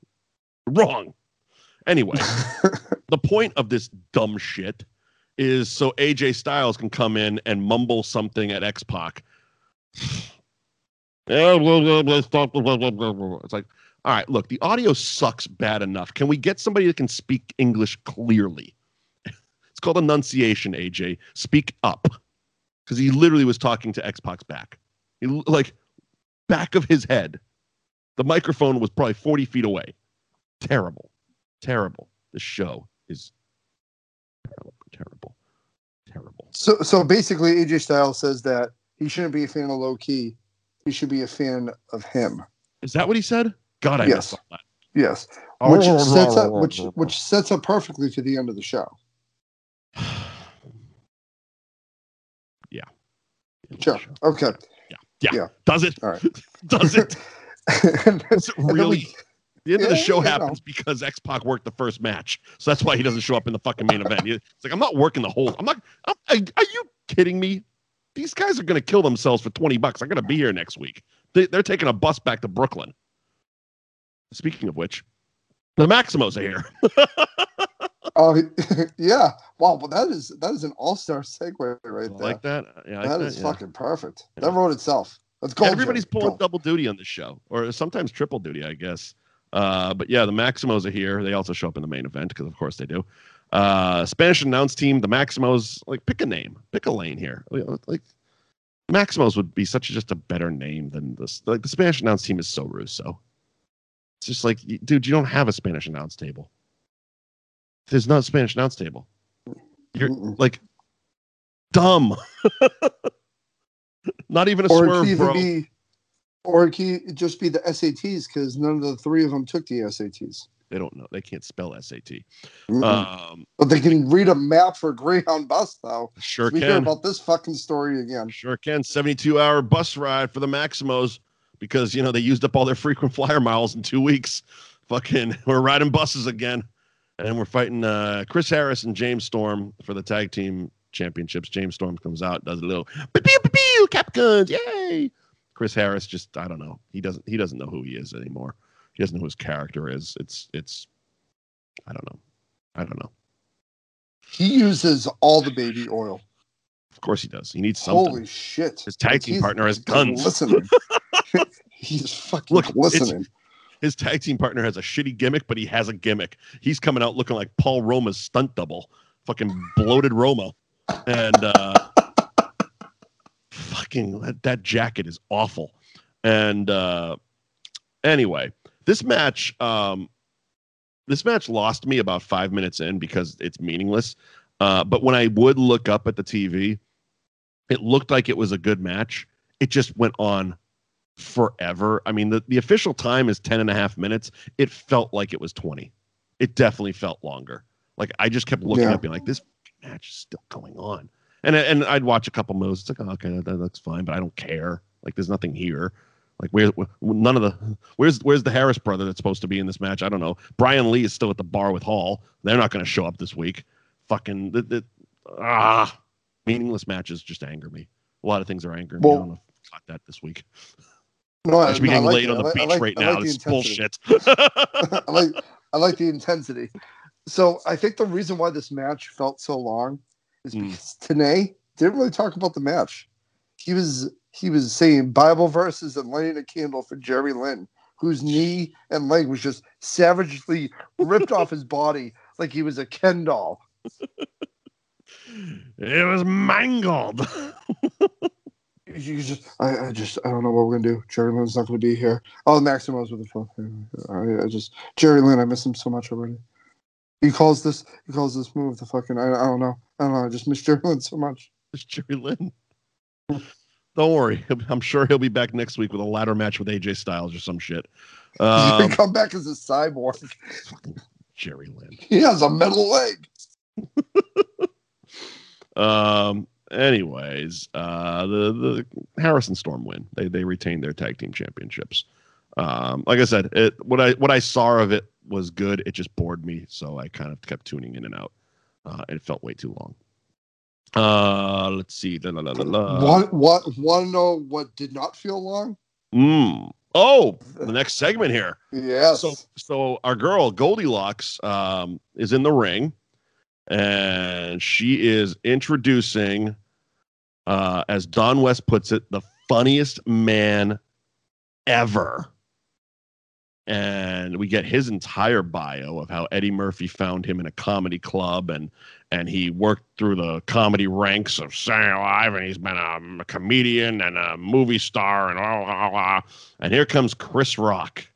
You're wrong. Anyway, the point of this dumb shit is so AJ Styles can come in and mumble something at X Pac. It's like, all right, look, the audio sucks bad enough. Can we get somebody that can speak English clearly? It's called enunciation, AJ. Speak up. Because he literally was talking to X Pac's back. He, like, back of his head. The microphone was probably 40 feet away. Terrible. Terrible. The show is terrible. Terrible. Terrible. so so basically, AJ Styles says that he shouldn't be a fan of Loki. He should be a fan of him. Is that what he said? God, I Yes. missed all that. Yes, oh, which sets up which which sets up perfectly to the end of the show. yeah. Sure. Okay. Yeah. Yeah. Does it? All right. Does it? Does it really? The end of the show you know. happens because X Pac worked the first match, so that's why he doesn't show up in the fucking main event. It's like I'm not working the whole. I'm not. I'm, are are you kidding me? These guys are going to kill themselves for twenty bucks. I'm going to be here next week. They, they're taking a bus back to Brooklyn. Speaking of which, the Maximos are here. Oh yeah! Wow, well that is that is an all star segue right there. like that? Yeah, I like that that, is yeah. fucking perfect. Yeah. That wrote itself. Let's go. Everybody's pulling Go. double duty on this show, or sometimes triple duty, I guess. Uh, but yeah, the Maximos are here. They also show up in the main event because, of course, they do. Uh, Spanish announce team, the Maximos. Like, pick a name, pick a lane here. Like, like, Maximos would be such a, just a better name than this. Like the Spanish announce team is so Russo. It's just like, dude, you don't have a Spanish announce table. There's not a Spanish announce table. You're Mm-mm. like dumb. not even a Or it swerve, could bro. be, or it could just be the SATs because none of the three of them took the SATs. They don't know. They can't spell SAT. Um, but they can read a map for Greyhound bus though. sure we hear about this fucking story again. Sure can. 72 hour bus ride for the Maximos because, you know, they used up all their frequent flyer miles in two weeks. Fucking, we're riding buses again. And we're fighting uh, Chris Harris and James Storm for the tag team championships. James Storm comes out, does a little pew pew pew cap guns, yay! Chris Harris just I don't know. He doesn't he doesn't know who he is anymore. He doesn't know who his character is. It's it's I don't know. I don't know. He uses all the baby oil. Of course he does. He needs something. Holy shit! His tag team he's- partner has guns. Listening. he's fucking Look, listening. His tag team partner has a shitty gimmick, but he has a gimmick. He's coming out looking like Paul Roma's stunt double, fucking bloated Roma, and uh, fucking that, that jacket is awful. And uh, anyway, this match, um, this match lost me about five minutes in because it's meaningless. Uh, but when I would look up at the TV, it looked like it was a good match. It just went on forever. I mean, the, the official time is 10 and a half minutes. It felt like it was 20. It definitely felt longer. Like I just kept looking Yeah. up being like, this match is still going on. And and I'd watch a couple moves. It's like, oh, okay, that, that's fine, but I don't care. Like there's nothing here. Like where, where none of the where's where's the Harris brother that's supposed to be in this match? I don't know. Brian Lee is still at the bar with Hall. They're not going to show up this week. Fucking the, the, ah meaningless matches just anger me. A lot of things are angering me. I don't know if you caught that this week. No, I should be no, getting like laid it. on the I like- beach like- right I now. like the this is intensity. bullshit. I like I like the intensity. So I think the reason why this match felt so long is Mm. because Tenay didn't really talk about the match. He was he was saying Bible verses and lighting a candle for Jerry Lynn, whose knee and leg was just savagely ripped off his body like he was a Ken doll. It was mangled. You just, I, I just, I don't know what we're gonna do. Jerry Lynn's not gonna be here. Oh, Maximo's with the phone. I, I just, Jerry Lynn, I miss him so much already. He calls this, he calls this move the fucking. I, I don't know. I don't know. I just miss Jerry Lynn so much. It's Jerry Lynn. don't worry. I'm sure he'll be back next week with a ladder match with AJ Styles or some shit. Um, come back as a cyborg. Jerry Lynn. He has a metal leg. um. Anyways, uh, the the Harris and Storm win. They they retained their tag team championships. Um, like I said, it what I what I saw of it was good. It just bored me, so I kind of kept tuning in and out. Uh, it felt way too long. Uh, let's see. La, la, la, what want to know what did not feel long? Mm. Oh, the next segment here. Yes. So so our girl Goldilocks um, is in the ring, and she is introducing, uh, as Don West puts it, the funniest man ever. And we get his entire bio of how Eddie Murphy found him in a comedy club and and he worked through the comedy ranks of Saturday Live, and he's been a, a comedian and a movie star, and blah, blah, blah. And here comes Chris Rock,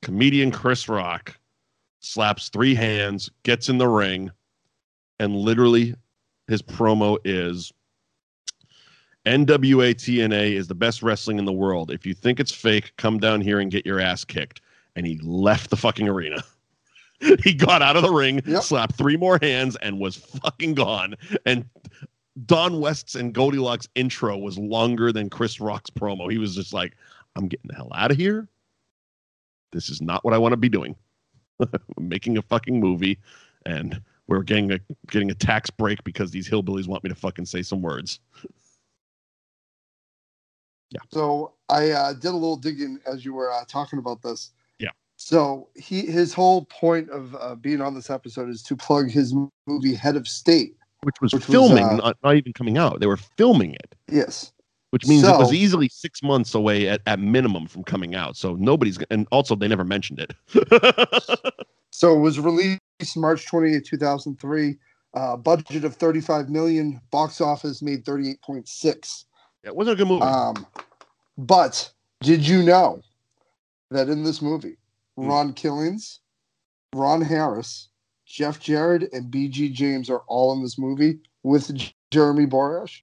comedian Chris Rock, slaps three hands, gets in the ring, and literally his promo is NWA TNA is the best wrestling in the world. If you think it's fake, come down here and get your ass kicked. And he left the fucking arena. he got out of the ring, Yep. slapped three more hands, and was fucking gone. And Don West's and Goldilocks intro was longer than Chris Rock's promo. He was just like, I'm getting the hell out of here. This is not what I want to be doing. Making a fucking movie, and we're getting a getting a tax break because these hillbillies want me to fucking say some words. Yeah. So I uh, did a little digging as you were uh, talking about this. Yeah. So he his whole point of uh, being on this episode is to plug his movie Head of State. Which was Which was, filming, uh, not, not even coming out. They were filming it. Yes. Which means it was easily six months away at, at minimum from coming out. So nobody's and also they never mentioned it. So it was released March 28, 2003. Uh, budget of 35 million. Box office made 38.6. it wasn't a good movie. Um, but did you know that in this movie, Hmm. Ron Killings, Ron Harris, Jeff Jarrett, and BG James are all in this movie with Jeremy Borash?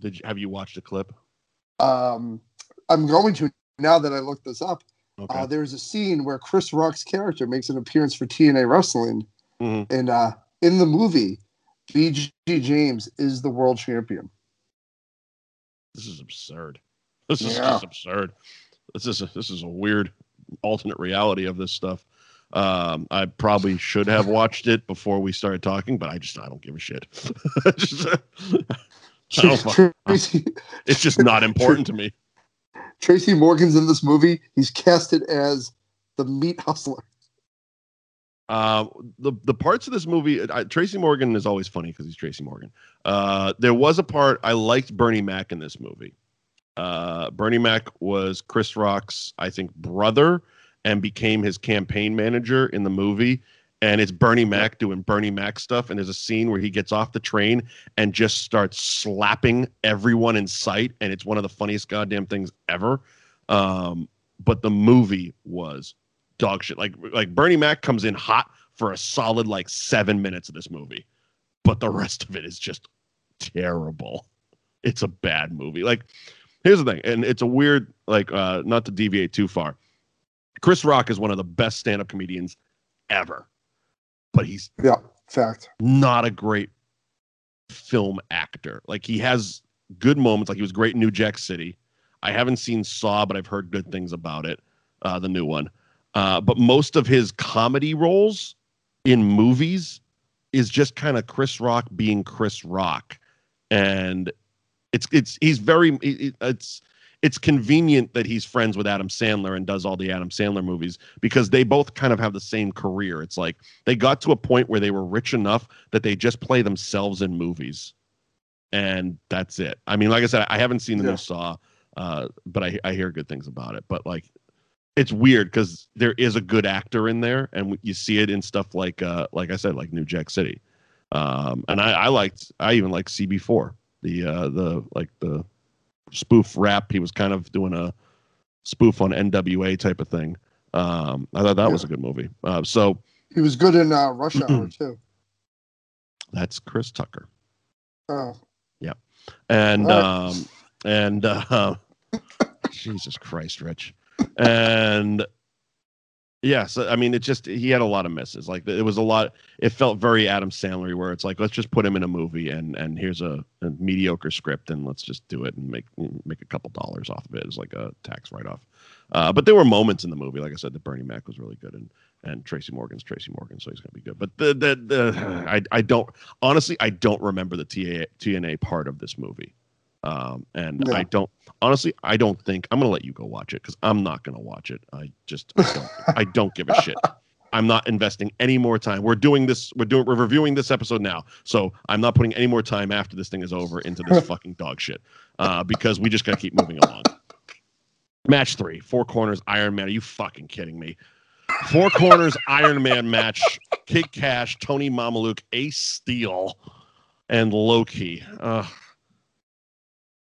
Did you have you watched the clip? Um, I'm going to now that I looked this up. Okay. Uh, there's a scene where Chris Rock's character makes an appearance for TNA Wrestling, Mhm. and uh, in the movie, BG James is the world champion. This is absurd. This is Yeah. just absurd. This is a, this is a weird alternate reality of this stuff. Um, I probably should have watched it before we started talking, but I just I don't give a shit. Just, I don't fuck- Tracy, it's just not important to me. Tracy Morgan's in this movie. He's casted as the meat hustler. Uh, the the parts of this movie, I, Tracy Morgan is always funny because he's Tracy Morgan. Uh, there was a part I liked Bernie Mac in this movie. Uh, Bernie Mac was Chris Rock's, I think, brother, and became his campaign manager in the movie. And it's Bernie Mac doing Bernie Mac stuff. And there's a scene where he gets off the train and just starts slapping everyone in sight. And it's one of the funniest goddamn things ever. Um, but the movie was dog shit. Like like Bernie Mac comes in hot for a solid like seven minutes of this movie, but the rest of it is just terrible. It's a bad movie. Like here's the thing, and it's a weird like uh not to deviate too far. Chris Rock is one of the best stand-up comedians ever, but he's Yeah, fact. not a great film actor. Like he has good moments. Like he was great in New Jack City. I haven't seen Saw, but I've heard good things about it, uh, the new one. Uh, but most of his comedy roles in movies is just kind of Chris Rock being Chris Rock, and it's it's he's very it- it- it's it's convenient that he's friends with Adam Sandler and does all the Adam Sandler movies because they both kind of have the same career. It's like they got to a point where they were rich enough that they just play themselves in movies, and that's it. I mean, like I said, I haven't seen the Yeah. new Saw, uh, but I I hear good things about it. But like, it's weird because there is a good actor in there, and you see it in stuff like uh like I said, like New Jack City. Um, and I, I liked, I even liked CB4. the uh, the like the spoof rap. He was kind of doing a spoof on NWA type of thing. Um, I thought that Yeah. was a good movie. Uh, so He was good in uh, Rush Hour too. that's Chris Tucker. Oh, yeah, and Right. um and uh jesus christ rich and yes i mean it just he had a lot of misses like it was a lot it felt very adam sandler where it's like let's just put him in a movie and and here's a, a mediocre script and let's just do it and make make a couple dollars off of it as like a tax write-off uh, but there were moments in the movie like i said that bernie mac was really good and and tracy morgan's tracy morgan so he's gonna be good but the the, the i i don't honestly, I don't remember the TA, TNA part of this movie. Um, and Yeah. I don't honestly, I don't think I'm gonna let you go watch it because I'm not gonna watch it. I just I don't, I don't give a shit. I'm not investing any more time. We're doing this. We're doing. We're reviewing this episode now, so I'm not putting any more time after this thing is over into this fucking dog shit. Uh, because we just gotta keep moving along. Match three, four corners, Iron Man. Are you fucking kidding me? Four corners, Iron Man match. Kid Cash, Tony Mamaluke, Ace Steel, and Loki. Uh,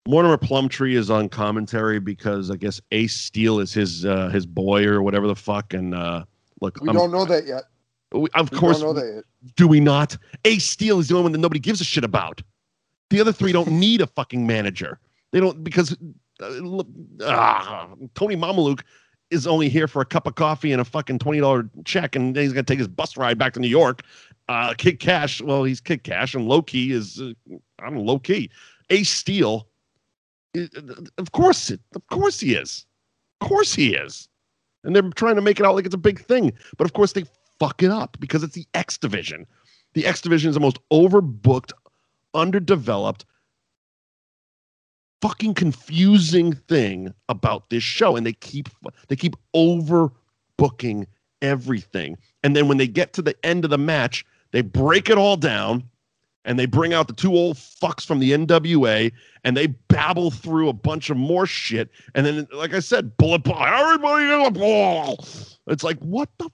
Mortimer Plumtree is on commentary because I guess Ace Steel is his uh, his boy or whatever the fuck. And uh, look, we I'm- don't know that yet. we- of We course, don't know that yet. do we not? Ace Steel is the only one that nobody gives a shit about. The other three don't need a fucking manager. They don't because uh, ah, Tony Mamaluke is only here for a cup of coffee and a fucking twenty dollar check, and then he's gonna take his bus ride back to New York. Uh, Kid Cash, well, he's Kid Cash, and Loki is uh, I don't know, low key. Ace Steel, i- of course, it, of course he is, of course he is, and they're trying to make it out like it's a big thing, but of course they fuck it up because it's the X division. The X division is the most overbooked, underdeveloped, fucking confusing thing about this show, and they keep they keep overbooking everything. And then when they get to the end of the match, they break it all down, and they bring out the two old fucks from the NWA, and they babble through a bunch of more shit. And then, like I said, bullet ball, everybody in the ball. It's like, what the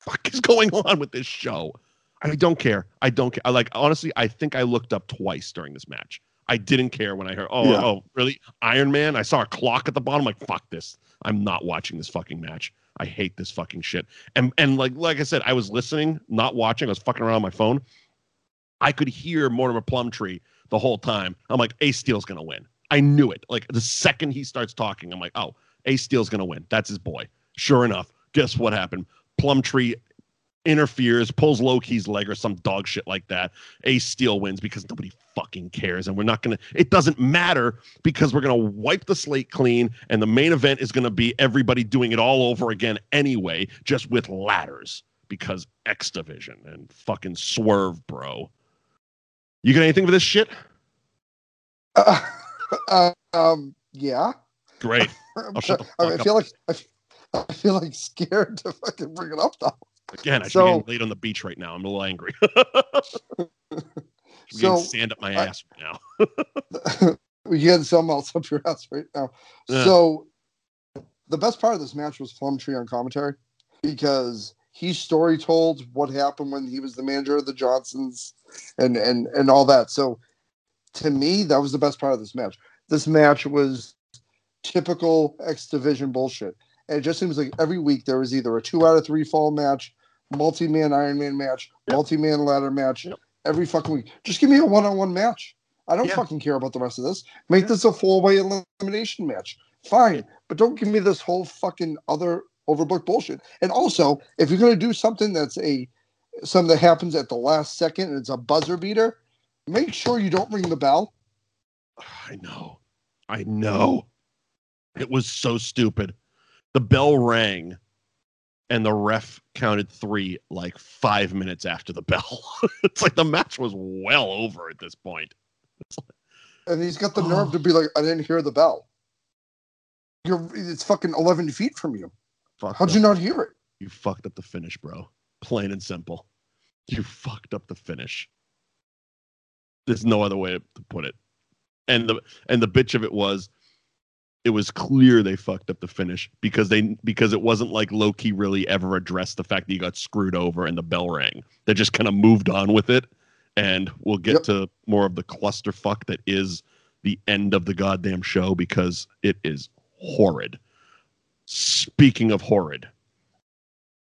fuck is going on with this show? I don't care. I don't care. I like honestly, I think I looked up twice during this match. I didn't care when I heard, oh, Yeah. oh, really? Iron Man? I saw a clock at the bottom. like, fuck this. I'm not watching this fucking match. I hate this fucking shit. And and like like I said, I was listening, not watching. I was fucking around on my phone. I could hear Mortimer Plumtree the whole time. I'm like, Ace Steel's gonna win. I knew it. Like the second he starts talking, I'm like, oh, Ace Steel's gonna win. That's his boy. Sure enough, guess what happened? Plumtree interferes, pulls Loki's leg or some dog shit like that. Ace Steel wins because nobody fucking cares. And we're not gonna it doesn't matter because we're gonna wipe the slate clean and the main event is gonna be everybody doing it all over again anyway, just with ladders. Because X Division and fucking swerve, bro. You got anything for this shit? Uh, uh, um, yeah. Great. I'll shut the I, feel like I, feel like scared to fucking bring it up though. Again, I should So- be getting laid on the beach right now. I'm a little angry. Should be So sand up my I- ass right now. we get something else up your ass right now. Yeah. So the best part of this match was Plumtree on commentary because he story told what happened when he was the manager of the Johnsons and and and all that. So to me, that was the best part of this match. This match was typical X Division bullshit. And it just seems like every week there was either a two out of three fall match, multi man Iron Man match, Yep. multi man ladder match. Yep. Every fucking week. Just give me a one on one match. I don't Yeah. fucking care about the rest of this. Make Yeah. this a four way elimination match. Fine. But don't give me this whole fucking other overbooked bullshit. And also, if you're gonna do something that's a something that happens at the last second and it's a buzzer beater, make sure you don't ring the bell. I know. I know. It was so stupid. The bell rang and the ref counted three like five minutes after the bell. it's like the match was well over at this point. And he's got the nerve to be like, I didn't hear the bell. You're it's fucking eleven feet from you. Fucked How'd up. you not hear it? You fucked up the finish, bro. Plain and simple. You fucked up the finish. There's no other way to put it. And the and the bitch of it was it was clear they fucked up the finish because they because it wasn't like Loki really ever addressed the fact that he got screwed over and the bell rang. They just kind of moved on with it and we'll get Yep. to more of the clusterfuck that is the end of the goddamn show because it is horrid. Speaking of horrid,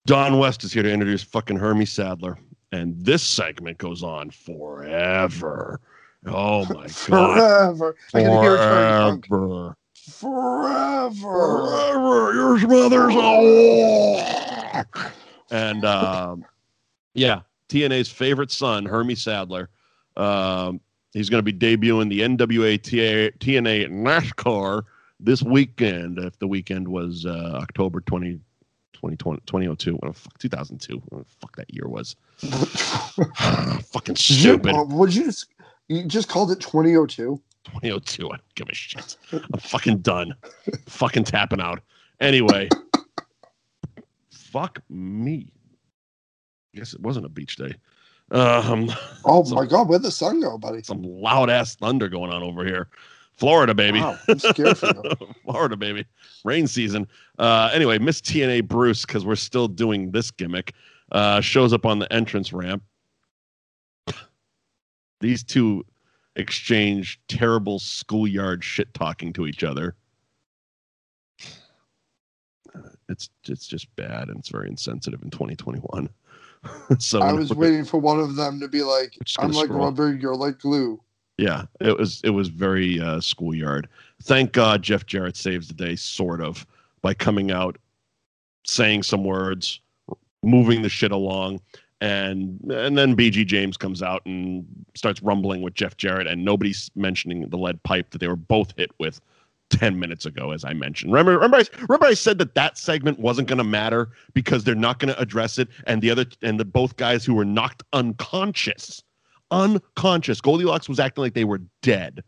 Don West is here to introduce fucking Hermie Sadler, and this segment goes on forever. Oh my god, Forever. I can hear it turning drunk. forever, Forever. forever. Your mother's oh. and um, yeah, TNA's favorite son, Hermie Sadler. Um, he's going to be debuting the NWA TNA NASCAR this weekend. If the weekend was uh, October 20, 2020, 2002, what the fuck, 2002, what the fuck that year was. Fucking stupid. Uh, Would you just you just called it 2002? 2002. I don't give a shit. I'm fucking done. fucking tapping out. Anyway, fuck me. I guess it wasn't a beach day. Um, Oh So- my god, where'd the sun go, buddy? some loud ass thunder going on over here. Florida, baby. Wow, I'm scared for you. Florida, baby. Rain season. Uh, anyway, Miss TNA Bruce, because we're still doing this gimmick, uh, shows up on the entrance ramp. These two exchange terrible schoolyard shit talking to each other. Uh, It's it's just bad and it's very insensitive in 2021. so I was look at- waiting for one of them to be like, I'm like rubber, you're like glue. Yeah, it was it was very uh, schoolyard. Thank God Jeff Jarrett saves the day, sort of, by coming out, saying some words, moving the shit along, and and then BG James comes out and starts rumbling with Jeff Jarrett, and nobody's mentioning the lead pipe that they were both hit with. 10 minutes ago as i mentioned remember remember I, remember I said that that segment wasn't going to matter because they're not going to address it and the other and the both guys who were knocked unconscious unconscious. Goldilocks was acting like they were dead.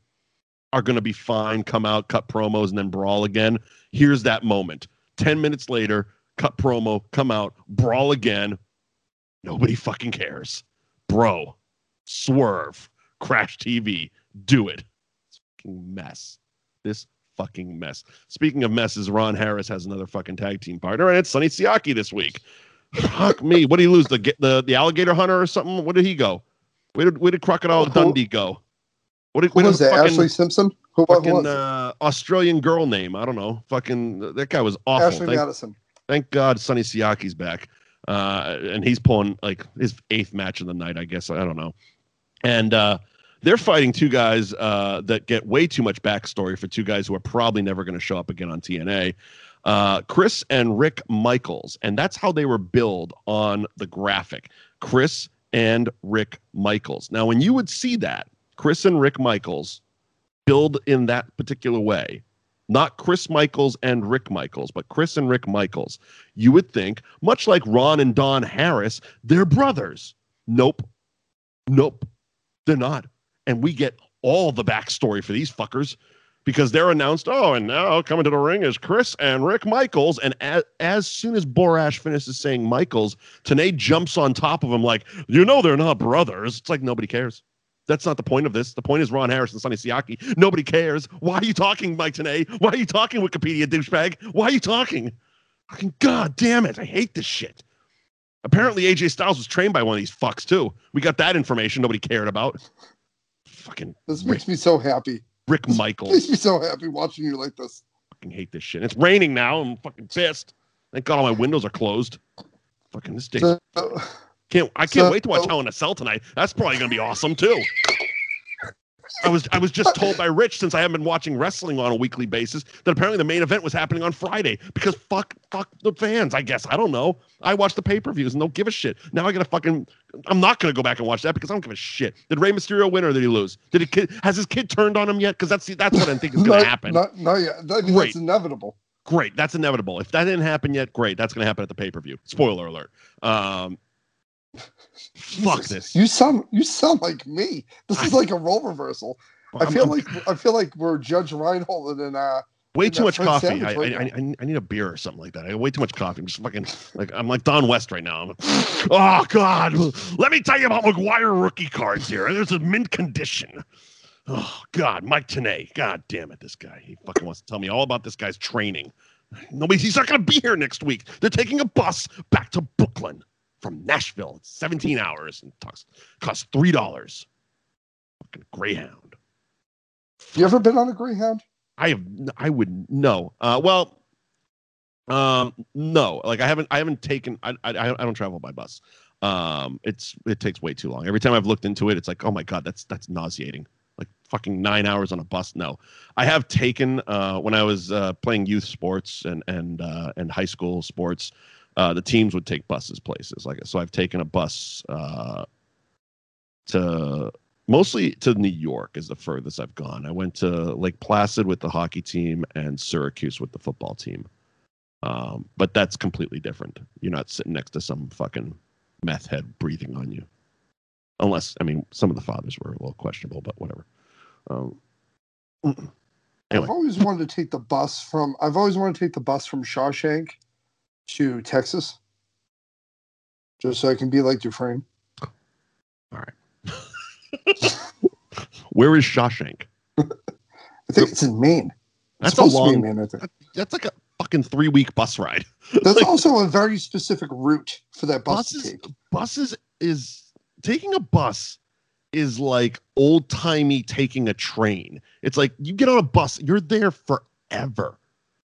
Are going to be fine, come out, cut promos, and then brawl again. Here's that moment. 10 minutes later, cut promo, come out, brawl again. Nobody fucking cares. Bro, swerve, crash TV, do it. It's fucking mess. This fucking mess. Speaking of messes, Ron Harris has another fucking tag team partner, and it's Sonny Siaki this week. Fuck me. What did he lose? The the the alligator hunter or something? Where did he go? Where did where did Crocodile Who- Dundee go? What did, Who was that? fucking, Ashley Simpson? Who, fucking was uh, Australian girl name? I don't know. Fucking that guy was awful. Ashley Thank, Madison. thank God Sonny Siaki's back. Uh, and he's pulling like his eighth match of the night, I guess. I don't know. And uh, they're fighting two guys uh, that get way too much backstory for two guys who are probably never going to show up again on TNA. Uh, Chris and Rick Michaels. And that's how they were billed on the graphic. Chris and Rick Michaels. Now, when you would see that, Chris and Rick Michaels build in that particular way, not Chris Michaels and Rick Michaels, but Chris and Rick Michaels, you would think, much like Ron and Don Harris, they're brothers. Nope. Nope. They're not. And we get all the backstory for these fuckers because they're announced, oh, and now coming to the ring is Chris and Rick Michaels. And as, as soon as Borash finishes saying Michaels, Tenay jumps on top of him like, you know, they're not brothers. It's like nobody cares. That's not the point of this. The point is Ron Harris and Sonny Siaki. Nobody cares. Why are you talking, Mike Tenay? Why are you talking, Wikipedia douchebag? Why are you talking? Fucking god damn it. I hate this shit. Apparently AJ Styles was trained by one of these fucks too. We got that information nobody cared about. Fucking This makes me so happy. Rick Makes Michaels. me so happy watching you like this. fucking hate this shit. It's raining now. I'm fucking pissed. Thank God all my windows are closed. Fucking this day. So, Can't I can't So- wait to watch Hell in a Cell tonight. That's probably gonna be awesome too. I was I was just told by Rich since I haven't been watching wrestling on a weekly basis that apparently the main event was happening on Friday because fuck fuck the fans. I guess I don't know. I watch the pay per views and don't give a shit. Now I gotta fucking. I'm not gonna go back and watch that because I don't give a shit. Did Rey Mysterio win or did he lose? Did kid has his kid turned on him yet? Because that's that's what I think is gonna not, happen. Not, not yet. Great. that's inevitable. Great. That's inevitable. If that didn't happen yet, great. That's going to happen at the pay per view. Spoiler alert. Um, fuck this. You sound you sound like me. This is like a role reversal. I feel I'm- like I feel like we're Judge Reinhold and uh way too much coffee. I, right I, I, I need a beer or something like that. I got way too much coffee. I'm just fucking like I'm like Don West right now. I'm, oh God, let me tell you about McGuire rookie cards here. There's a mint condition. Oh God, Mike Tenay. God damn it, this guy. He fucking wants to tell me all about this guy's training. Nobody. He's not to be here next week. They're taking a bus back to Brooklyn. From Nashville. It's 17 hours and costs costs three dollars. Fucking Greyhound. You ever been on a Greyhound? I have. I would no. Uh, well, um, no. Like I haven't. I haven't taken. I. I. I don't travel by bus. Um, it's it takes way too long. Every time I've looked into it, it's like, oh my god, that's that's nauseating. Like fucking nine hours on a bus. No, I have taken uh, when I was uh, playing youth sports and and uh, and high school sports. Uh, the teams would take buses places like so. I've taken a bus uh, to mostly to New York is the furthest I've gone. I went to Lake Placid with the hockey team and Syracuse with the football team. Um, but that's completely different. You're not sitting next to some fucking meth head breathing on you. Unless, I mean, some of the fathers were a little questionable, but whatever. Um, anyway. I've always wanted to take the bus from. I've always wanted to take the bus from Shawshank to Texas, just so I can be like Dufresne. All right. Where is Shawshank? I think it's in Maine. That's a supposed to be long. in Maine, I think. That's like a fucking three week bus ride. That's Like, also a very specific route for that bus to buses. take. Buses is taking a bus is like old timey taking a train. It's like you get on a bus, you're there forever.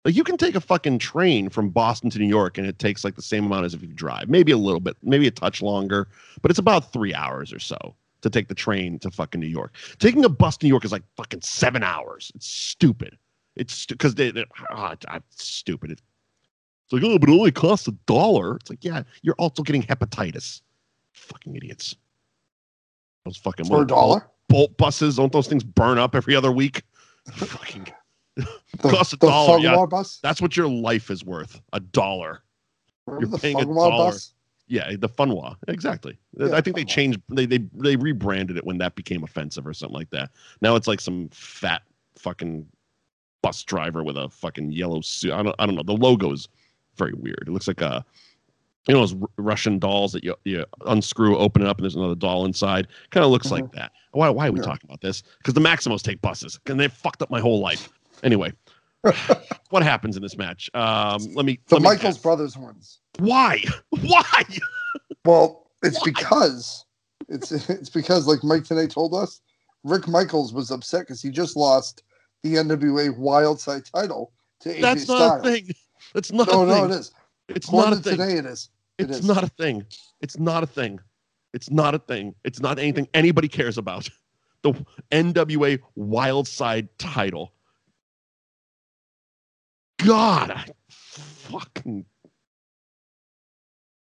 Like you can take a fucking train from Boston to New York, and it takes like the same amount as if you drive, maybe a little bit, maybe a touch longer, but it's about three hours or so to take the train to fucking New York. Taking a bus to New York is like fucking seven hours. It's stupid. It's because they, they ah, it's- stupid. It's like, oh, but it only costs a dollar. It's like, yeah, you're also getting hepatitis. Fucking idiots. Those fucking For a dollar? bolt buses, don't those things burn up every other week? fucking costs a dollar, yeah. Bus? that's what your life is worth. A dollar. Remember the paying a dollar. bus? Yeah, the Fung Wah. Exactly. Yeah, I think they changed they they they rebranded it when that became offensive or something like that. Now it's like some fat fucking bus driver with a fucking yellow suit. I don't I don't know. The logo is very weird. It looks like a you know those Russian dolls that you you unscrew, open it up, and there's another doll inside. Kind of looks like mm-hmm. that. Why why are we Yeah. talking about this? Because the Maximos take buses, and they fucked up my whole life. Anyway, what happens in this match? Um, let me. The let me Michaels guess. brothers ones. Why? Why? Well, it's Why? because it's it's because like Mike Tenay told us, Rick Michaels was upset because he just lost the NWA Wild Side title to AJ That's not Styles. a thing. It's not No, a no, it is. It's not a thing. today, it is. it It's is. not a thing. It's not a thing. It's not a thing. It's not anything anybody cares about. The NWA Wild Side title. God, I fucking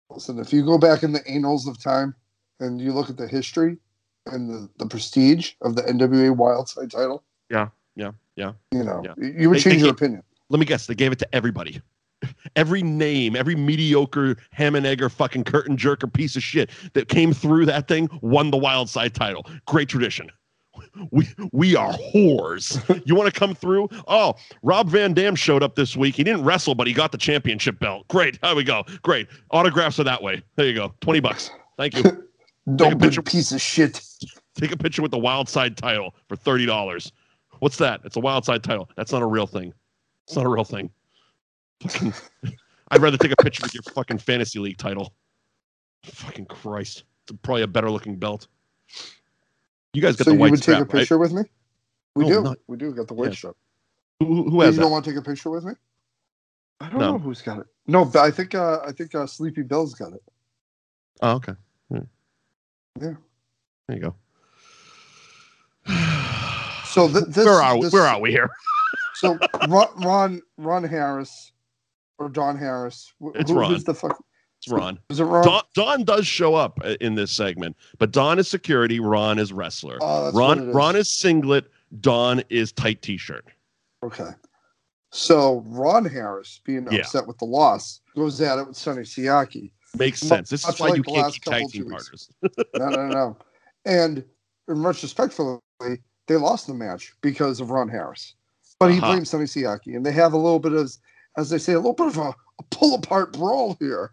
Listen, if you go back in the annals of time and you look at the history and the, the prestige of the NWA Wild Side title, Yeah, yeah, yeah, you know, yeah. you would They- change they your opinion. let me guess. They gave it to everybody. Every name, every mediocre ham and egg or fucking curtain jerker piece of shit that came through that thing won the Wild Side title. Great tradition. We we are whores. You want to come through? Oh, Rob Van Dam showed up this week. He didn't wrestle, but he got the championship belt. Great. There we go. Great. Autographs are that way. There you go. 20 bucks. Thank you. Don't be picture- a piece of shit. Take a picture with the Wild Side title for $30. What's that? It's a Wild Side title. That's not a real thing. It's not a real thing. Fucking, I'd rather take a picture with your fucking fantasy league title. Fucking Christ. It's probably a better looking belt. You guys got So the you white would strap, take a right? picture with me? We No, do. not- We do got the white Yeah. strap. Who, who- who You has don't want to take a picture with me? I don't No. know who's got it. No, but I think uh, I think uh, Sleepy Bill's got it. Oh, okay. Hmm. Yeah. There you go. So th- this, where are we? this- Where are we here? So Ron, Ron Ron Harris or Don Harris? Wh- It's who- Ron. Who's the fuck? It's Ron. Is it Ron? Don, Don does show up uh, in this segment, but Don is security. Ron is wrestler. oh, Ron is. Ron is singlet. Don is tight t-shirt. Okay. So Ron Harris, being Yeah. upset with the loss, goes at it with Sonny Siaki. Makes sense. This is why like you can't keep tag team partners. No, no, no. And much respectfully, they lost the match because of Ron Harris. But he Uh-huh. blames Sonny Siaki, and they have a little bit of, as they say, a little bit of a, a pull apart brawl here.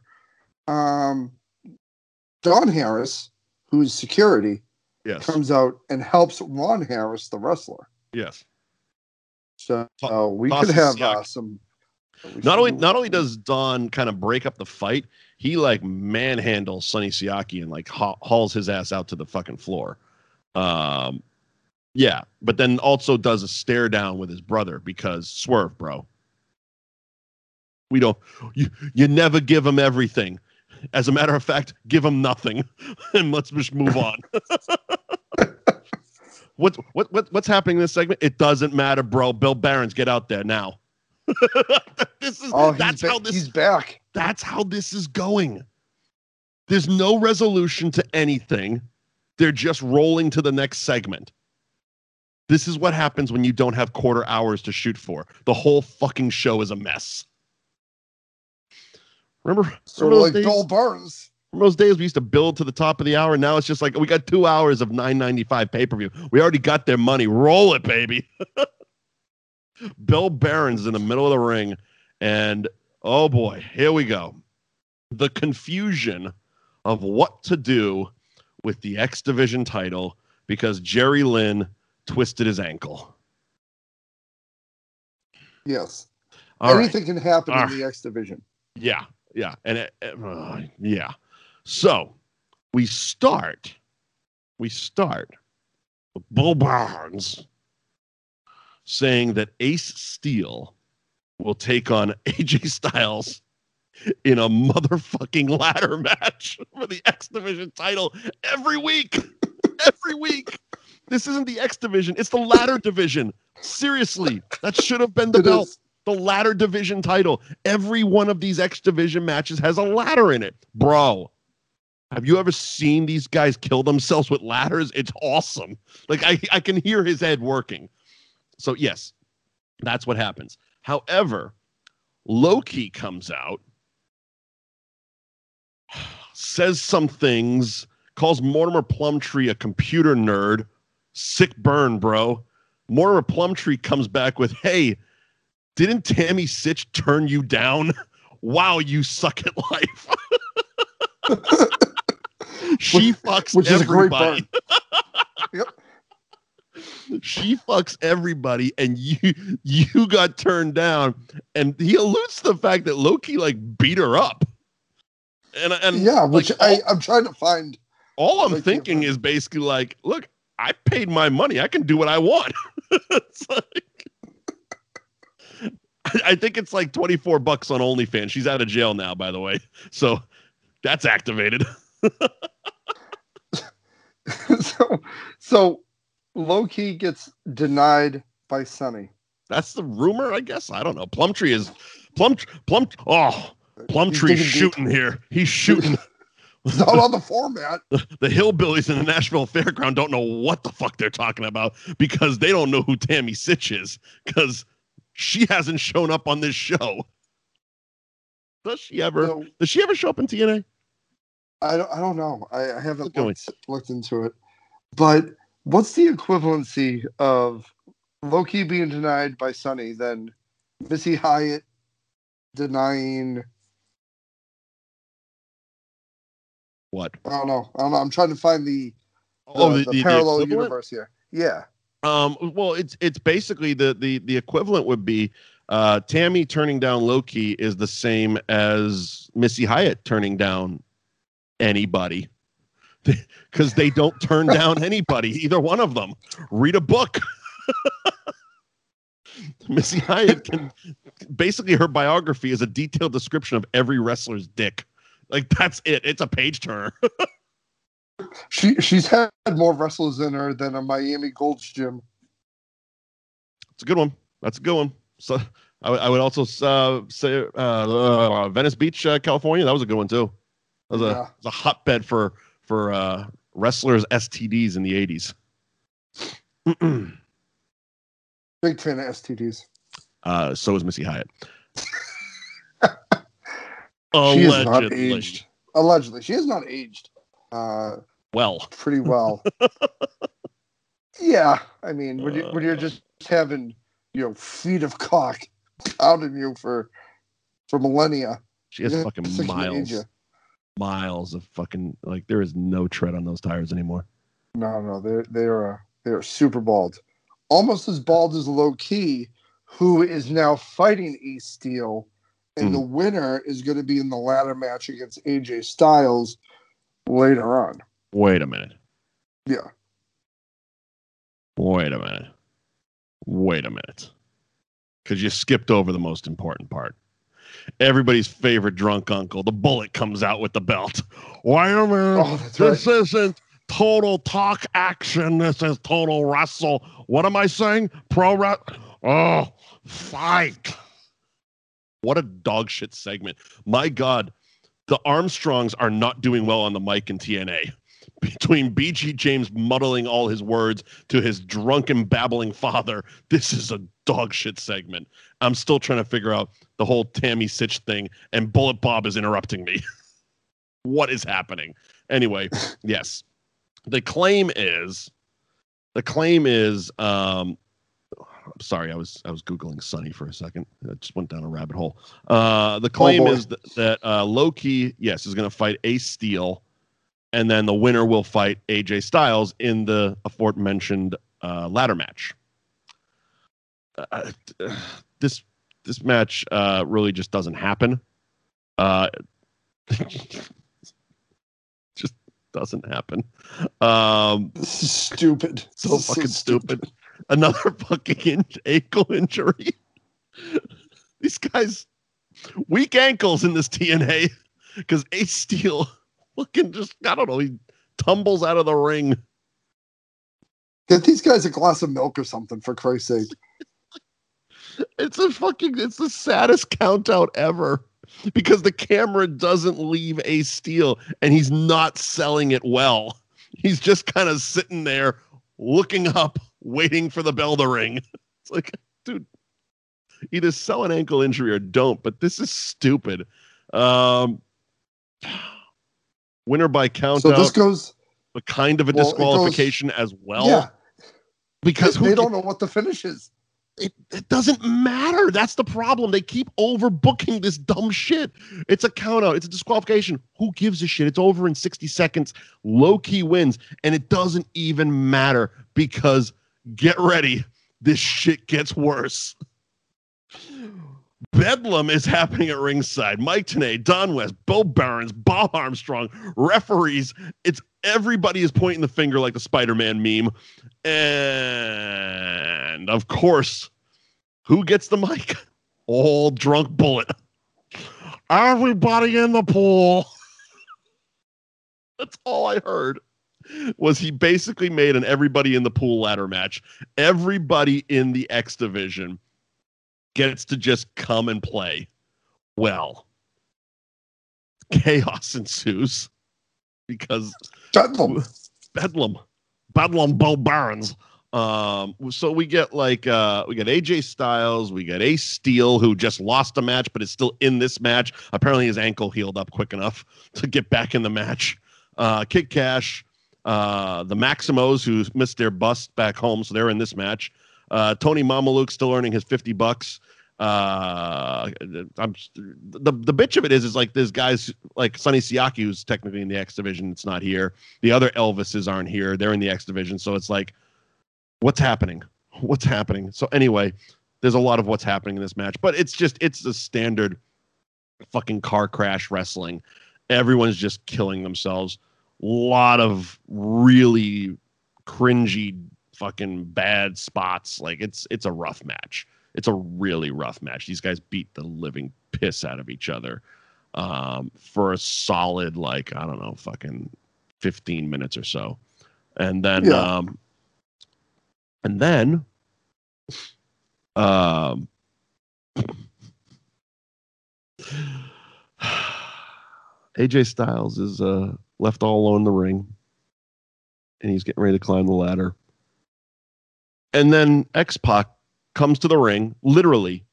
Um, Don Harris, who's security, Yes. comes out and helps Ron Harris, the wrestler. Yes. So uh, we tosses could have uh, some. Not only not only does Don kind of break up the fight, he like manhandles Sonny Siaki and like ha- hauls his ass out to the fucking floor. Um, yeah, but then also does a stare down with his brother because swerve, bro. We don't. You you never give him everything. As a matter of fact, give him nothing, and let's just move on. what what what what's happening in this segment? It doesn't matter, bro. Bill Behrens, get out there now. this is Oh, that's ba- how this he's back. that's how this is going. There's no resolution to anything. They're just rolling to the next segment. This is what happens when you don't have quarter hours to shoot for. The whole fucking show is a mess. Remember, Sort remember of those like days? Burns. Remember those days we used to build to the top of the hour. Now it's just like we got two hours of 9.95 pay per view. We already got their money. Roll it, baby. Bill Behrens's in the middle of the ring, and oh boy, here we go. The confusion of what to do with the X Division title because Jerry Lynn twisted his ankle. Yes. All right. Anything can happen All in the X division. Yeah, yeah, and it, uh, yeah. So we start. We start with Bill Behrens saying that Ace Steel will take on AJ Styles in a motherfucking ladder match for the X Division title every week. Every week. This isn't the X Division, it's the ladder division. Seriously, that should have been the It belt is. The ladder division title. Every one of these X division matches has a ladder in it. Bro, have you ever seen these guys kill themselves with ladders? It's awesome. Like I, I can hear his head working. So yes, that's what happens. However, Loki comes out, says some things, calls Mortimer Plumtree a computer nerd. Sick burn, bro. Mortimer Plumtree comes back with, hey, didn't Tammy Sytch turn you down? Wow, you suck at life. she fucks Which is a great everybody. Yep. She fucks everybody, and you you got turned down. And he alludes to the fact that Loki like beat her up. And and yeah, which like, I, all, I'm trying to find. all I'm thinking is basically like, look, I paid my money. I can do what I want. it's like I- I think it's like 24 bucks on OnlyFans. She's out of jail now, by the way. So that's activated. so, so Loki gets denied by Sunny. That's the rumor, I guess. I don't know. Plumtree is Plum Plum oh Plumtree's digging deep. shooting here. He's shooting. It's not on the format. the hillbillies in the Nashville Fairground don't know what the fuck they're talking about because they don't know who Tammy Sytch is because she hasn't shown up on this show. Does she ever? So, Does she ever show up in TNA? I don't, I don't know. I, I haven't looked, looked into it. But what's the equivalency of Loki being denied by Sunny than Missy Hyatt denying? What? I don't know. I don't know. I'm trying to find the, the, Oh, the, the, the, parallel universe here. Yeah. Um, well, it's it's basically the the the equivalent would be uh, Tammy turning down Loki is the same as Missy Hyatt turning down anybody because they don't turn down anybody, either one of them. Read a book. Missy Hyatt can basically her biography is a detailed description of every wrestler's dick. Like that's it. It's a page turner. She she's had more wrestlers in her than a Miami Gold's gym. It's a good one. That's a good one. So I, would- I would also uh, say uh, uh, Venice Beach, uh, California. That was a good one too. That was, a, Yeah. it was a hotbed for for uh, wrestlers STDs in the eighties. Big fan of STDs. uh, so is Missy Hyatt. She is not Allegedly. aged. Allegedly, she is not aged. Uh, Well, pretty well. yeah, I mean, when you when you're just having you know feet of cock out of you for for millennia, she has fucking it's like you age miles, you. miles of fucking like there is no tread on those tires anymore. No, no, they're they're uh, they're super bald, almost as bald as Loki, who is now fighting Ace Steel and the winner is going to be in the ladder match against AJ Styles later on. Wait a minute. Yeah. Wait a minute. Wait a minute. Because you skipped over the most important part. Everybody's favorite drunk uncle, the bullet comes out with the belt. Wait a minute. Oh, this right. isn't total talk action. This is total wrestle. What am I saying? Pro wrestling. Oh, fight. What a dog shit segment. My God, the Armstrongs are not doing well on the mic in TNA. Between BG James muddling all his words to his drunken babbling father, this is a dog shit segment. I'm still trying to figure out the whole Tammy Sytch thing, and Bullet Bob is interrupting me. what is happening? Anyway, yes. The claim is the claim is um I'm sorry, I was I was googling Sunny for a second. I just went down a rabbit hole. Uh, the claim boy. is that, that uh, Loki, yes, is going to fight Ace Steel, and then the winner will fight AJ Styles in the aforementioned uh, ladder match. Uh, this this match uh, really just doesn't happen. Uh, just doesn't happen. Um, This is stupid. so This is fucking stupid. Another fucking in- ankle injury. These guys, weak ankles in this TNA because Ace Steel fucking just, I don't know, he tumbles out of the ring. Get these guys a glass of milk or something, for Christ's sake. It's a fucking, it's the saddest count out ever because the camera doesn't leave Ace Steel and he's not selling it well. He's just kind of sitting there looking up, waiting for the bell to ring. It's like, dude, either sell an ankle injury or don't, but this is stupid. Um, winner by count So this goes. but kind of a well, it goes- disqualification as well. yeah, because they don't know what the finish is. it, it doesn't matter. That's the problem. They keep overbooking this dumb shit. It's a count out. It's a disqualification. Who gives a shit? It's over in 60 seconds. Loki wins. And it doesn't even matter because get ready. This shit gets worse. Bedlam is happening at ringside. Mike Tenay, Don West, Bill Behrens, Bob Armstrong, referees. It's everybody is pointing the finger like the Spider-Man meme. And of course, who gets the mic? Old drunk bullet. Everybody in the pool. That's all I heard. Was he basically made an everybody in the pool ladder match? Everybody in the X division gets to just come and play. Well, chaos ensues because Bedlam. Bedlam, Bedlam, Bo Barnes. Um, so we get like uh, we get AJ Styles, we get Ace Steel, who just lost a match but is still in this match. Apparently, his ankle healed up quick enough to get back in the match. Uh, Kid Cash, uh, the Maximos, who missed their bus back home, so they're in this match. Uh, Tony Mamaluke still earning his fifty bucks. Uh, I'm the the bitch of it is is like there's guys like Sonny Siaki who's technically in the X division. It's not here. The other Elvises aren't here. They're in the X division. So it's like, what's happening? What's happening? So anyway, there's a lot of what's happening in this match, but it's just it's a standard fucking car crash wrestling. Everyone's just killing themselves. A lot of really cringy fucking bad spots. Like it's it's a rough match. It's a really rough match. These guys beat the living piss out of each other um, for a solid like I don't know, fucking fifteen minutes or so, and then Yeah. um, and then um. AJ Styles is uh, left all alone in the ring, and he's getting ready to climb the ladder. And then X Pac comes to the ring, literally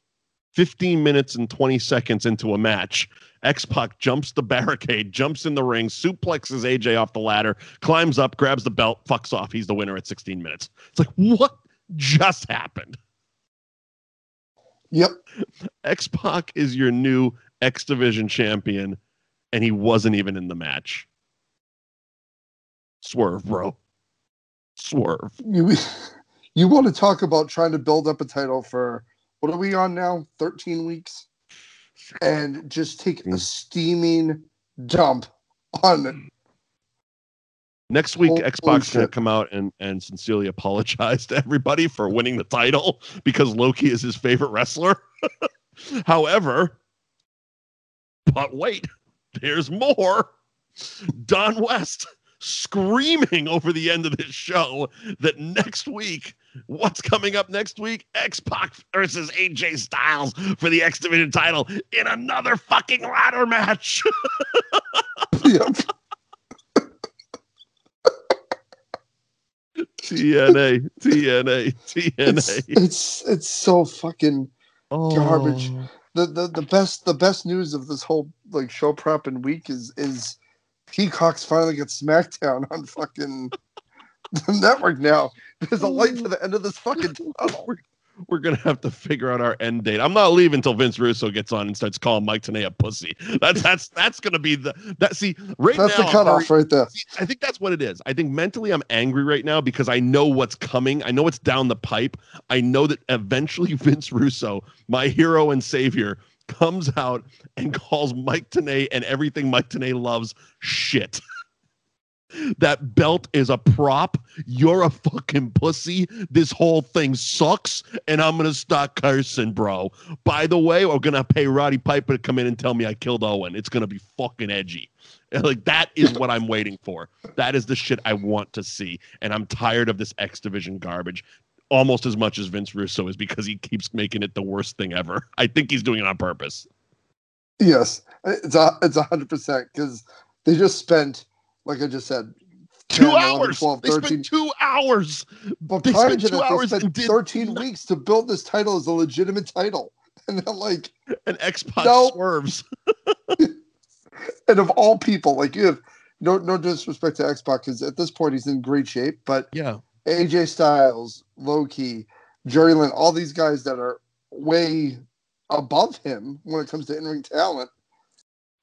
15 minutes and 20 seconds into a match. X Pac jumps the barricade, jumps in the ring, suplexes AJ off the ladder, climbs up, grabs the belt, fucks off. He's the winner at 16 minutes. It's like, what just happened? Yep. X Pac is your new X Division champion, and he wasn't even in the match. Swerve, bro. Swerve. You you want to talk about trying to build up a title for what are we on now? 13 weeks? and just take a Mm. steaming dump on Next week, Holy Xbox gonna come out and and sincerely apologize to everybody for winning the title because Loki is his favorite wrestler. However, but wait, there's more. Don West screaming over the end of this show that next week, what's coming up next week? X Pac versus AJ Styles for the X Division title in another fucking ladder match. Yep. TNA, TNA, It's, TNA. it's it's so fucking Oh. garbage. the, the the best the best news of this whole like show prep and week is is Peacock's finally got SmackDown on fucking the network now. There's a light to the end of this fucking tunnel. We're, we're gonna have to figure out our end date. I'm not leaving until Vince Russo gets on and starts calling Mike Tenay a pussy. That's that's that's gonna be the that. See, right That's now, the I'm cutoff right there. See, I think that's what it is. I think mentally I'm angry right now because I know what's coming. I know what's down the pipe. I know that eventually Vince Russo, my hero and savior, comes out and calls Mike Tenay and everything Mike Tenay loves shit. that belt is a prop. You're a fucking pussy. This whole thing sucks, and I'm gonna start cursing, bro. By the way, we're gonna pay Roddy Piper to come in and tell me I killed Owen. It's gonna be fucking edgy. Like that is what I'm waiting for. That is the shit I want to see, and I'm tired of this X Division garbage. Almost as much as Vince Russo is because he keeps making it the worst thing ever. I think he's doing it on purpose. Yes, it's a it's a hundred percent because they just spent, like I just said, Two 10, 11, hours. 12, they 13. spent two hours. But they prior spent to two that, hours they and spent did 13 nothing. weeks to build this title as a legitimate title. And then, like, an X Pac Nope. swerves. and of all people, like, you have no no disrespect to X Pac because at this point he's in great shape, but Yeah. AJ Styles, Loki, Jerry Lynn, all these guys that are way above him when it comes to in ring talent.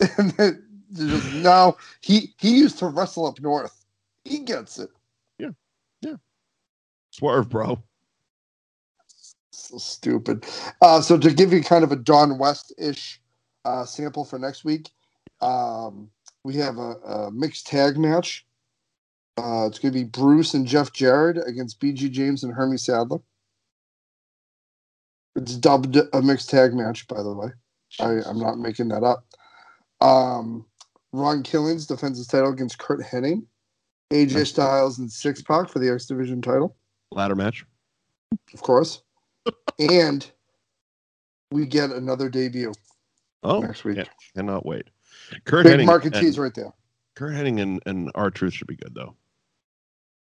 And then just no, he he used to wrestle up north. He gets it. Yeah, yeah. Swerve, bro. So stupid. Uh, so to give you kind of a Don West ish uh, sample for next week, um, we have a, a mixed tag match. Uh, it's going to be Bruce and Jeff Jarrett against BG James and Hermie Sadler. It's dubbed a mixed tag match, by the way. I, I'm not making that up. Um, Ron Killings defends his title against Kurt Hennig. AJ Styles and Six Pac for the X Division title Ladder match. of course. and we get another debut Oh, next week. cannot wait. Kurt Big Hennig market and- tease right there. Kurt Hennig and, and R-Truth should be good though.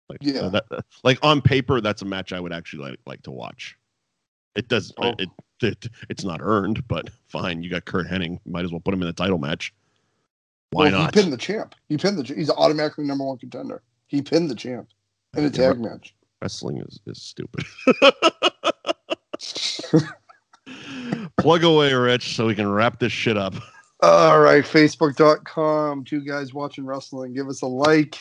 Like, Yeah. uh, that, uh, like on paper, that's a match I would actually like like to watch. It does. Oh. It, it it's not earned, but fine. You got Kurt Hennig. Might as well put him in the title match. Why Well, not? He pinned the champ. He pinned the. He's automatically number one contender. He pinned the champ in a Yeah, tag match. Wrestling is is stupid. Plug away, Rich, so we can wrap this shit up. All right, Facebook.com. Two guys watching wrestling. Give us a like.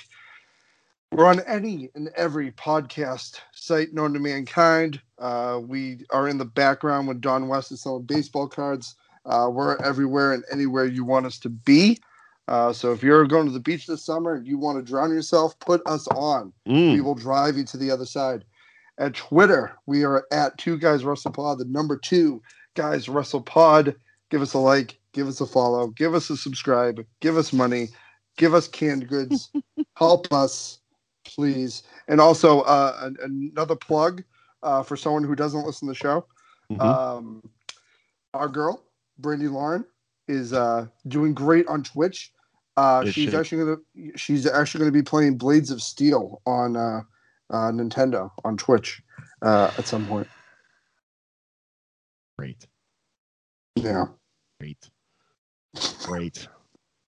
We're on any and every podcast site known to mankind. Uh, we are in the background when Don West is selling baseball cards. Uh, we're everywhere and anywhere you want us to be. Uh, so if you're going to the beach this summer and you want to drown yourself, put us on. Mm, We will drive you to the other side. At Twitter, we are at Two Guys Wrestle Pod, the number two Guys Wrestle Pod. Give us a like, give us a follow, give us a subscribe, give us money, give us canned goods, help us, please. And also, uh, an- another plug uh, for someone who doesn't listen to the show. mhm. Um, our girl, Brandi Lauren, is uh, doing great on Twitch. Uh, she's she? actually gonna she's actually gonna be playing Blades of Steel on uh, uh, Nintendo on Twitch uh, at some point. Great, Yeah, great, great.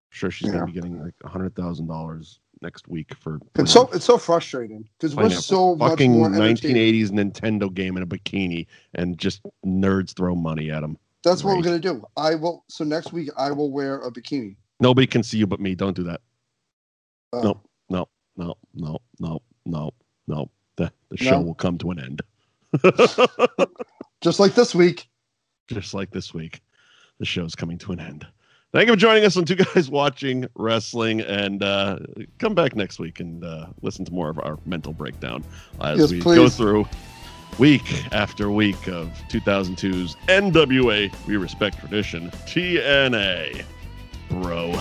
Sure, she's Yeah. gonna be getting like a hundred thousand dollars next week for it's so it's so frustrating because we're so fucking 1980s Nintendo game in a bikini, and just nerds throw money at them. That's what we're gonna do. I will. So next week I will wear a bikini. Nobody can see you but me. Don't do that. Uh, Nope. No, no, no, no, no, no. The the show No? will come to an end. Just like this week. Just like this week. the show's coming to an end. Thank you for joining us on Two Guys Watching Wrestling, and uh, come back next week and uh, listen to more of our mental breakdown as Yes, we please. go through week after week of 2002's NWA We Respect Tradition TNA. Bro.